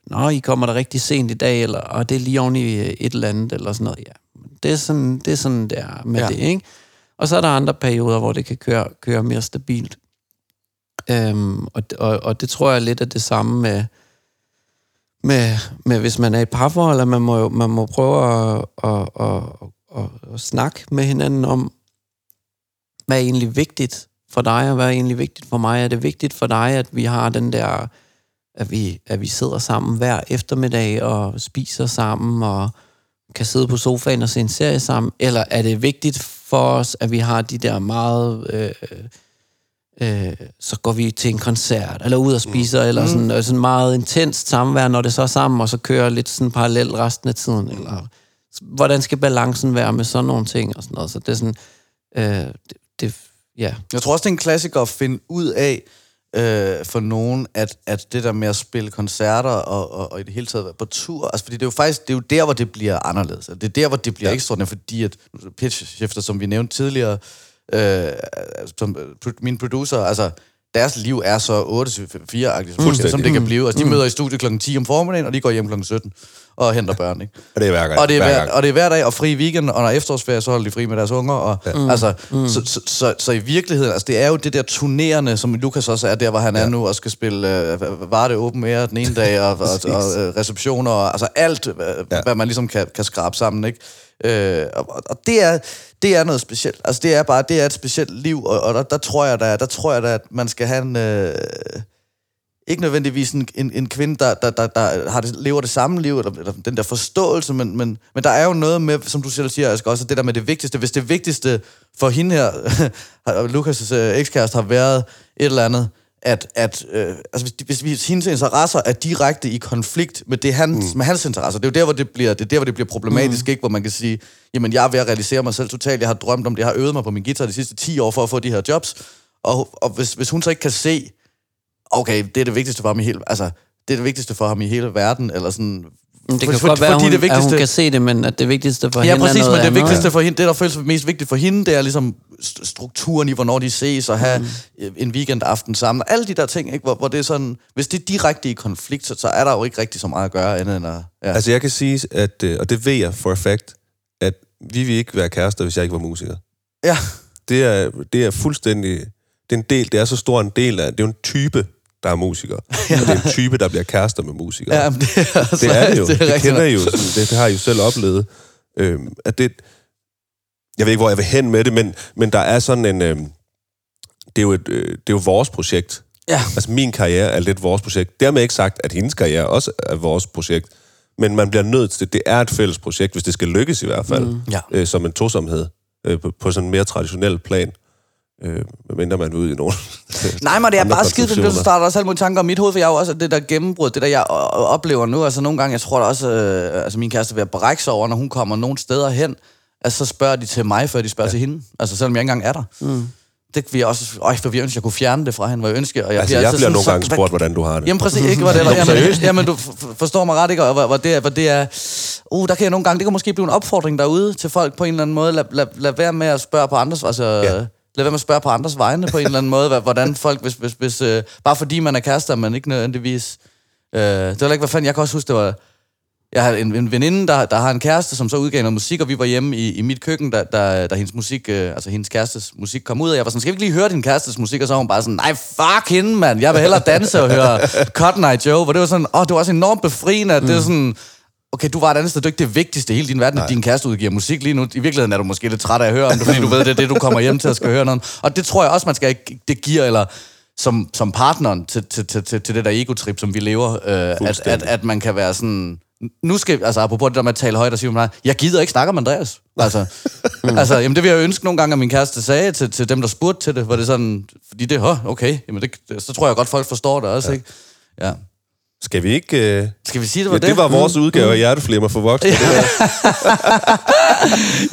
nå, I kommer der rigtig sent i dag, eller og det er lige oven i øh, et eller andet, eller sådan noget. Ja, det er sådan, det er sådan der med Ja. det, ikke? Og så er der andre perioder, hvor det kan køre, køre mere stabilt. Øhm, og, og, og det tror jeg lidt er det samme med, med, med hvis man er i parforhold, at man må, man må prøve at, at, at, at, at snakke med hinanden om, hvad er egentlig vigtigt for dig, og hvad er egentlig vigtigt for mig? Er det vigtigt for dig, at vi har den der, at vi, at vi sidder sammen hver eftermiddag og spiser sammen og kan sidde på sofaen og se en serie sammen? Eller er det vigtigt for os, at vi har de der meget... Øh, øh, så går vi til en koncert, eller ud og spiser, mm. eller sådan, øh, sådan meget intenst samvær, når det så er sammen, og så kører lidt sådan parallelt resten af tiden, eller hvordan skal balancen være med sådan nogle ting, og sådan noget, så det er sådan, øh, det, det, ja, Jeg tror også, det er en klassiker at finde ud af øh, for nogen, at, at det der med at spille koncerter og, og, og i det hele taget være på tur, altså fordi det er jo faktisk, det er jo der, hvor det bliver anderledes. Det er der, hvor det bliver ja. ekstraordinært, fordi at pitch shifter, som vi nævnte tidligere, øh, som øh, min producer, altså deres liv er så 8-4-agtigt, som, som det kan blive. Altså, de møder i studiet klokken 10 om formiddagen, og de går hjem klokken 17 og henter børn, ikke? Og det er hver gang. Og det, er hver hver, og det er hver dag, og fri weekend, og når efterårsferie, så holder de fri med deres unger. Og, ja. Mm. altså, så, så, så, så, i virkeligheden, altså, det er jo det der turnerende, som Lukas også er der, hvor han ja. er nu, og skal spille øh, var det åben air den ene dag, og, og, og, og øh, receptioner, og altså alt, øh, ja. hvad man ligesom kan, kan skrabe sammen, ikke? Øh, og, og det er det er noget specielt. Altså det er bare det er et specielt liv og, og der, der tror jeg da der tror jeg da at man skal have en øh, ikke nødvendigvis en, en, en kvinde, der, der, der, der har det, lever det samme liv, eller, eller den der forståelse, men, men, men der er jo noget med, som du selv siger, Asger, også det der med det vigtigste. Hvis det vigtigste for hende her, Lukas' øh, ekskæreste, har været et eller andet, at, at øh, altså hvis, hvis, hvis hendes interesser er direkte i konflikt med, det hans, mm. med hans interesser, det er jo der, hvor det bliver, det er der, hvor det bliver problematisk, mm. ikke? hvor man kan sige, jamen jeg er ved at realisere mig selv totalt, jeg har drømt om det, jeg har øvet mig på min guitar de sidste 10 år for at få de her jobs, og, og hvis, hvis hun så ikke kan se, okay, det er det vigtigste for ham i hele, altså, det er det vigtigste for ham i hele verden, eller sådan... det kan for- for, godt være, fordi hun, det vigtigste- at hun kan se det, men at det vigtigste for Ja, hende præcis, er men noget det andet. vigtigste for hende, det der føles mest vigtigt for hende, det er ligesom st- strukturen i, hvornår de ses, og have mm. en weekendaften sammen, og alle de der ting, ikke? Hvor, hvor det er sådan, hvis det er direkte i konflikt, så, så er der jo ikke rigtig så meget at gøre, andet end at... Ja. Altså, jeg kan sige, at, øh, og det ved jeg for a fact, at vi vil ikke være kærester, hvis jeg ikke var musiker. ja. Det er, det er fuldstændig... Det er en del, det er så stor en del af... Det er jo en type, der er musiker. Ja. Og det er en type, der bliver kærester med musikere. Ja, det er, altså, det er det jo. Det, det rigtigt kender. I jo. Sådan, det, det har I jo selv oplevet. Øhm, at det, jeg ved ikke, hvor jeg vil hen med det, men, men der er sådan en... Øhm, det, er jo et, øh, det er jo vores projekt. Ja. Altså, min karriere er lidt vores projekt. Dermed ikke sagt, at hendes karriere også er vores projekt. Men man bliver nødt til det. Det er et fælles projekt, hvis det skal lykkes i hvert fald. Mm. Ja. Øh, som en tosomhed. Øh, på, på sådan en mere traditionel plan. Øh, medmindre man er ude i nogle... Nej, men det er bare skidt, det starter også alle mulige tanker om mit hoved, for jeg er jo også det der gennembrud, det der jeg oplever nu, altså nogle gange, jeg tror da også, øh, altså min kæreste er ved at brække sig over, når hun kommer nogle steder hen, altså så spørger de til mig, før de spørger ja. til hende, altså selvom jeg ikke engang er der. Mm. Det vil jeg også, øj, for vi ønsker, jeg kunne fjerne det fra hende, hvor jeg ønsker, og jeg Altså, jeg altid bliver sådan, nogle gange spurgt, hvordan du har det. Jamen præcis, ikke? Hvor det, eller, jamen, jamen, du forstår mig ret, ikke? Og hvor, hvor, det, er- hvor det er... uh, der kan jeg nogle gange, det kan måske blive en opfordring derude til folk på en eller anden måde. Lad, lad, lad være med at spørge på andres, altså, ja. Lad være med at spørge på andres vegne på en eller anden måde, hvordan folk, hvis, hvis, hvis øh, bare fordi man er kærester, man ikke nødvendigvis... Øh, det var ikke, hvad fanden, jeg kan også huske, det var... Jeg har en, en veninde, der, der har en kæreste, som så udgav noget musik, og vi var hjemme i, i mit køkken, da, da, da hendes musik, øh, altså hendes kærestes musik kom ud, og jeg var sådan, skal vi ikke lige høre din kærestes musik? Og så var hun bare sådan, nej, fuck hende, mand. Jeg vil hellere danse og høre Cotton Eye Joe. Hvor det var sådan, åh, det var også enormt befriende, at mm. det er sådan, okay, du var et andet sted, du ikke det vigtigste i hele din verden, at din kæreste udgiver musik lige nu. I virkeligheden er du måske lidt træt af at høre om det, fordi du ved, det er det, du kommer hjem til at skal høre noget. Og det tror jeg også, man skal, det giver, eller som, som partneren til, til, til, til, til det der ego-trip, som vi lever, øh, at, at, at man kan være sådan... Nu skal, altså apropos det der med at tale højt og sige, mig, jeg gider ikke snakke om Andreas. Altså, altså jamen, det vil jeg ønske nogle gange, at min kæreste sagde til, til dem, der spurgte til det, hvor det sådan, fordi det, okay, jamen det, det, så tror jeg godt, folk forstår det også, ja. ikke? Ja. Skal vi ikke... Øh... Skal vi sige, det Ja, var det det? var vores udgave af Hjerteflimmer for voksne. Det der.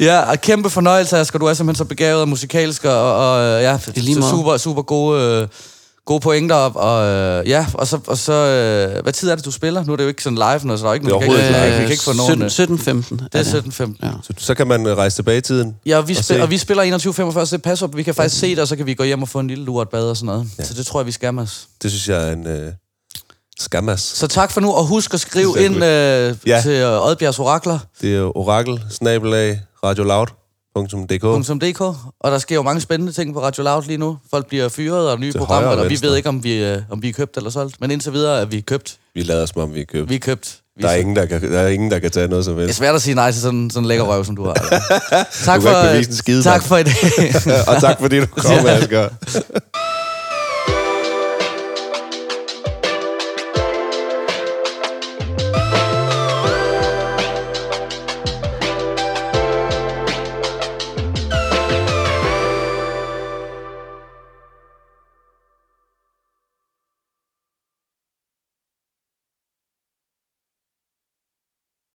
Ja, og kæmpe fornøjelse, Asger. Du er simpelthen så begavet og musikalsk, og, og ja, lige så måde. super, super gode, øh, gode pointer. Og, og øh, ja, og så, og så øh, hvad tid er det, du spiller? Nu er det jo ikke sådan live, nu, så der er ikke Det er ikke, ikke vi kan ikke få nogen... 17, øh, 17 15 Det er 17.15. Ja. Så, så kan man rejse tilbage i tiden. Ja, og vi, Og spil, se. og vi spiller 21.45, så det passer op. Vi kan faktisk se det, og så kan vi gå hjem og få en lille lur og et bad og sådan noget. Ja. Så det tror jeg, vi skal, Mads. Det synes jeg er en øh, skammas. Så tak for nu, og husk at skrive ind øh, Ja. til øh, Oddbjergs Orakler. Det er orakel, snabelag, radioloud.dk. .dk, og der sker jo mange spændende ting på Radio Loud lige nu. Folk bliver fyret, og nye Til programmer, og og vi ved ikke, om vi, øh, om vi er købt eller solgt. Men indtil videre er vi købt. Vi lader som om, vi er købt. Vi er købt. Vi Der er, ingen, der, kan, der er ingen, der kan tage noget som Det er helst. svært at sige nej til sådan, sådan en lækker røv, som du har. tak Du en skide, tak for i dag. og tak fordi du kom, Asger.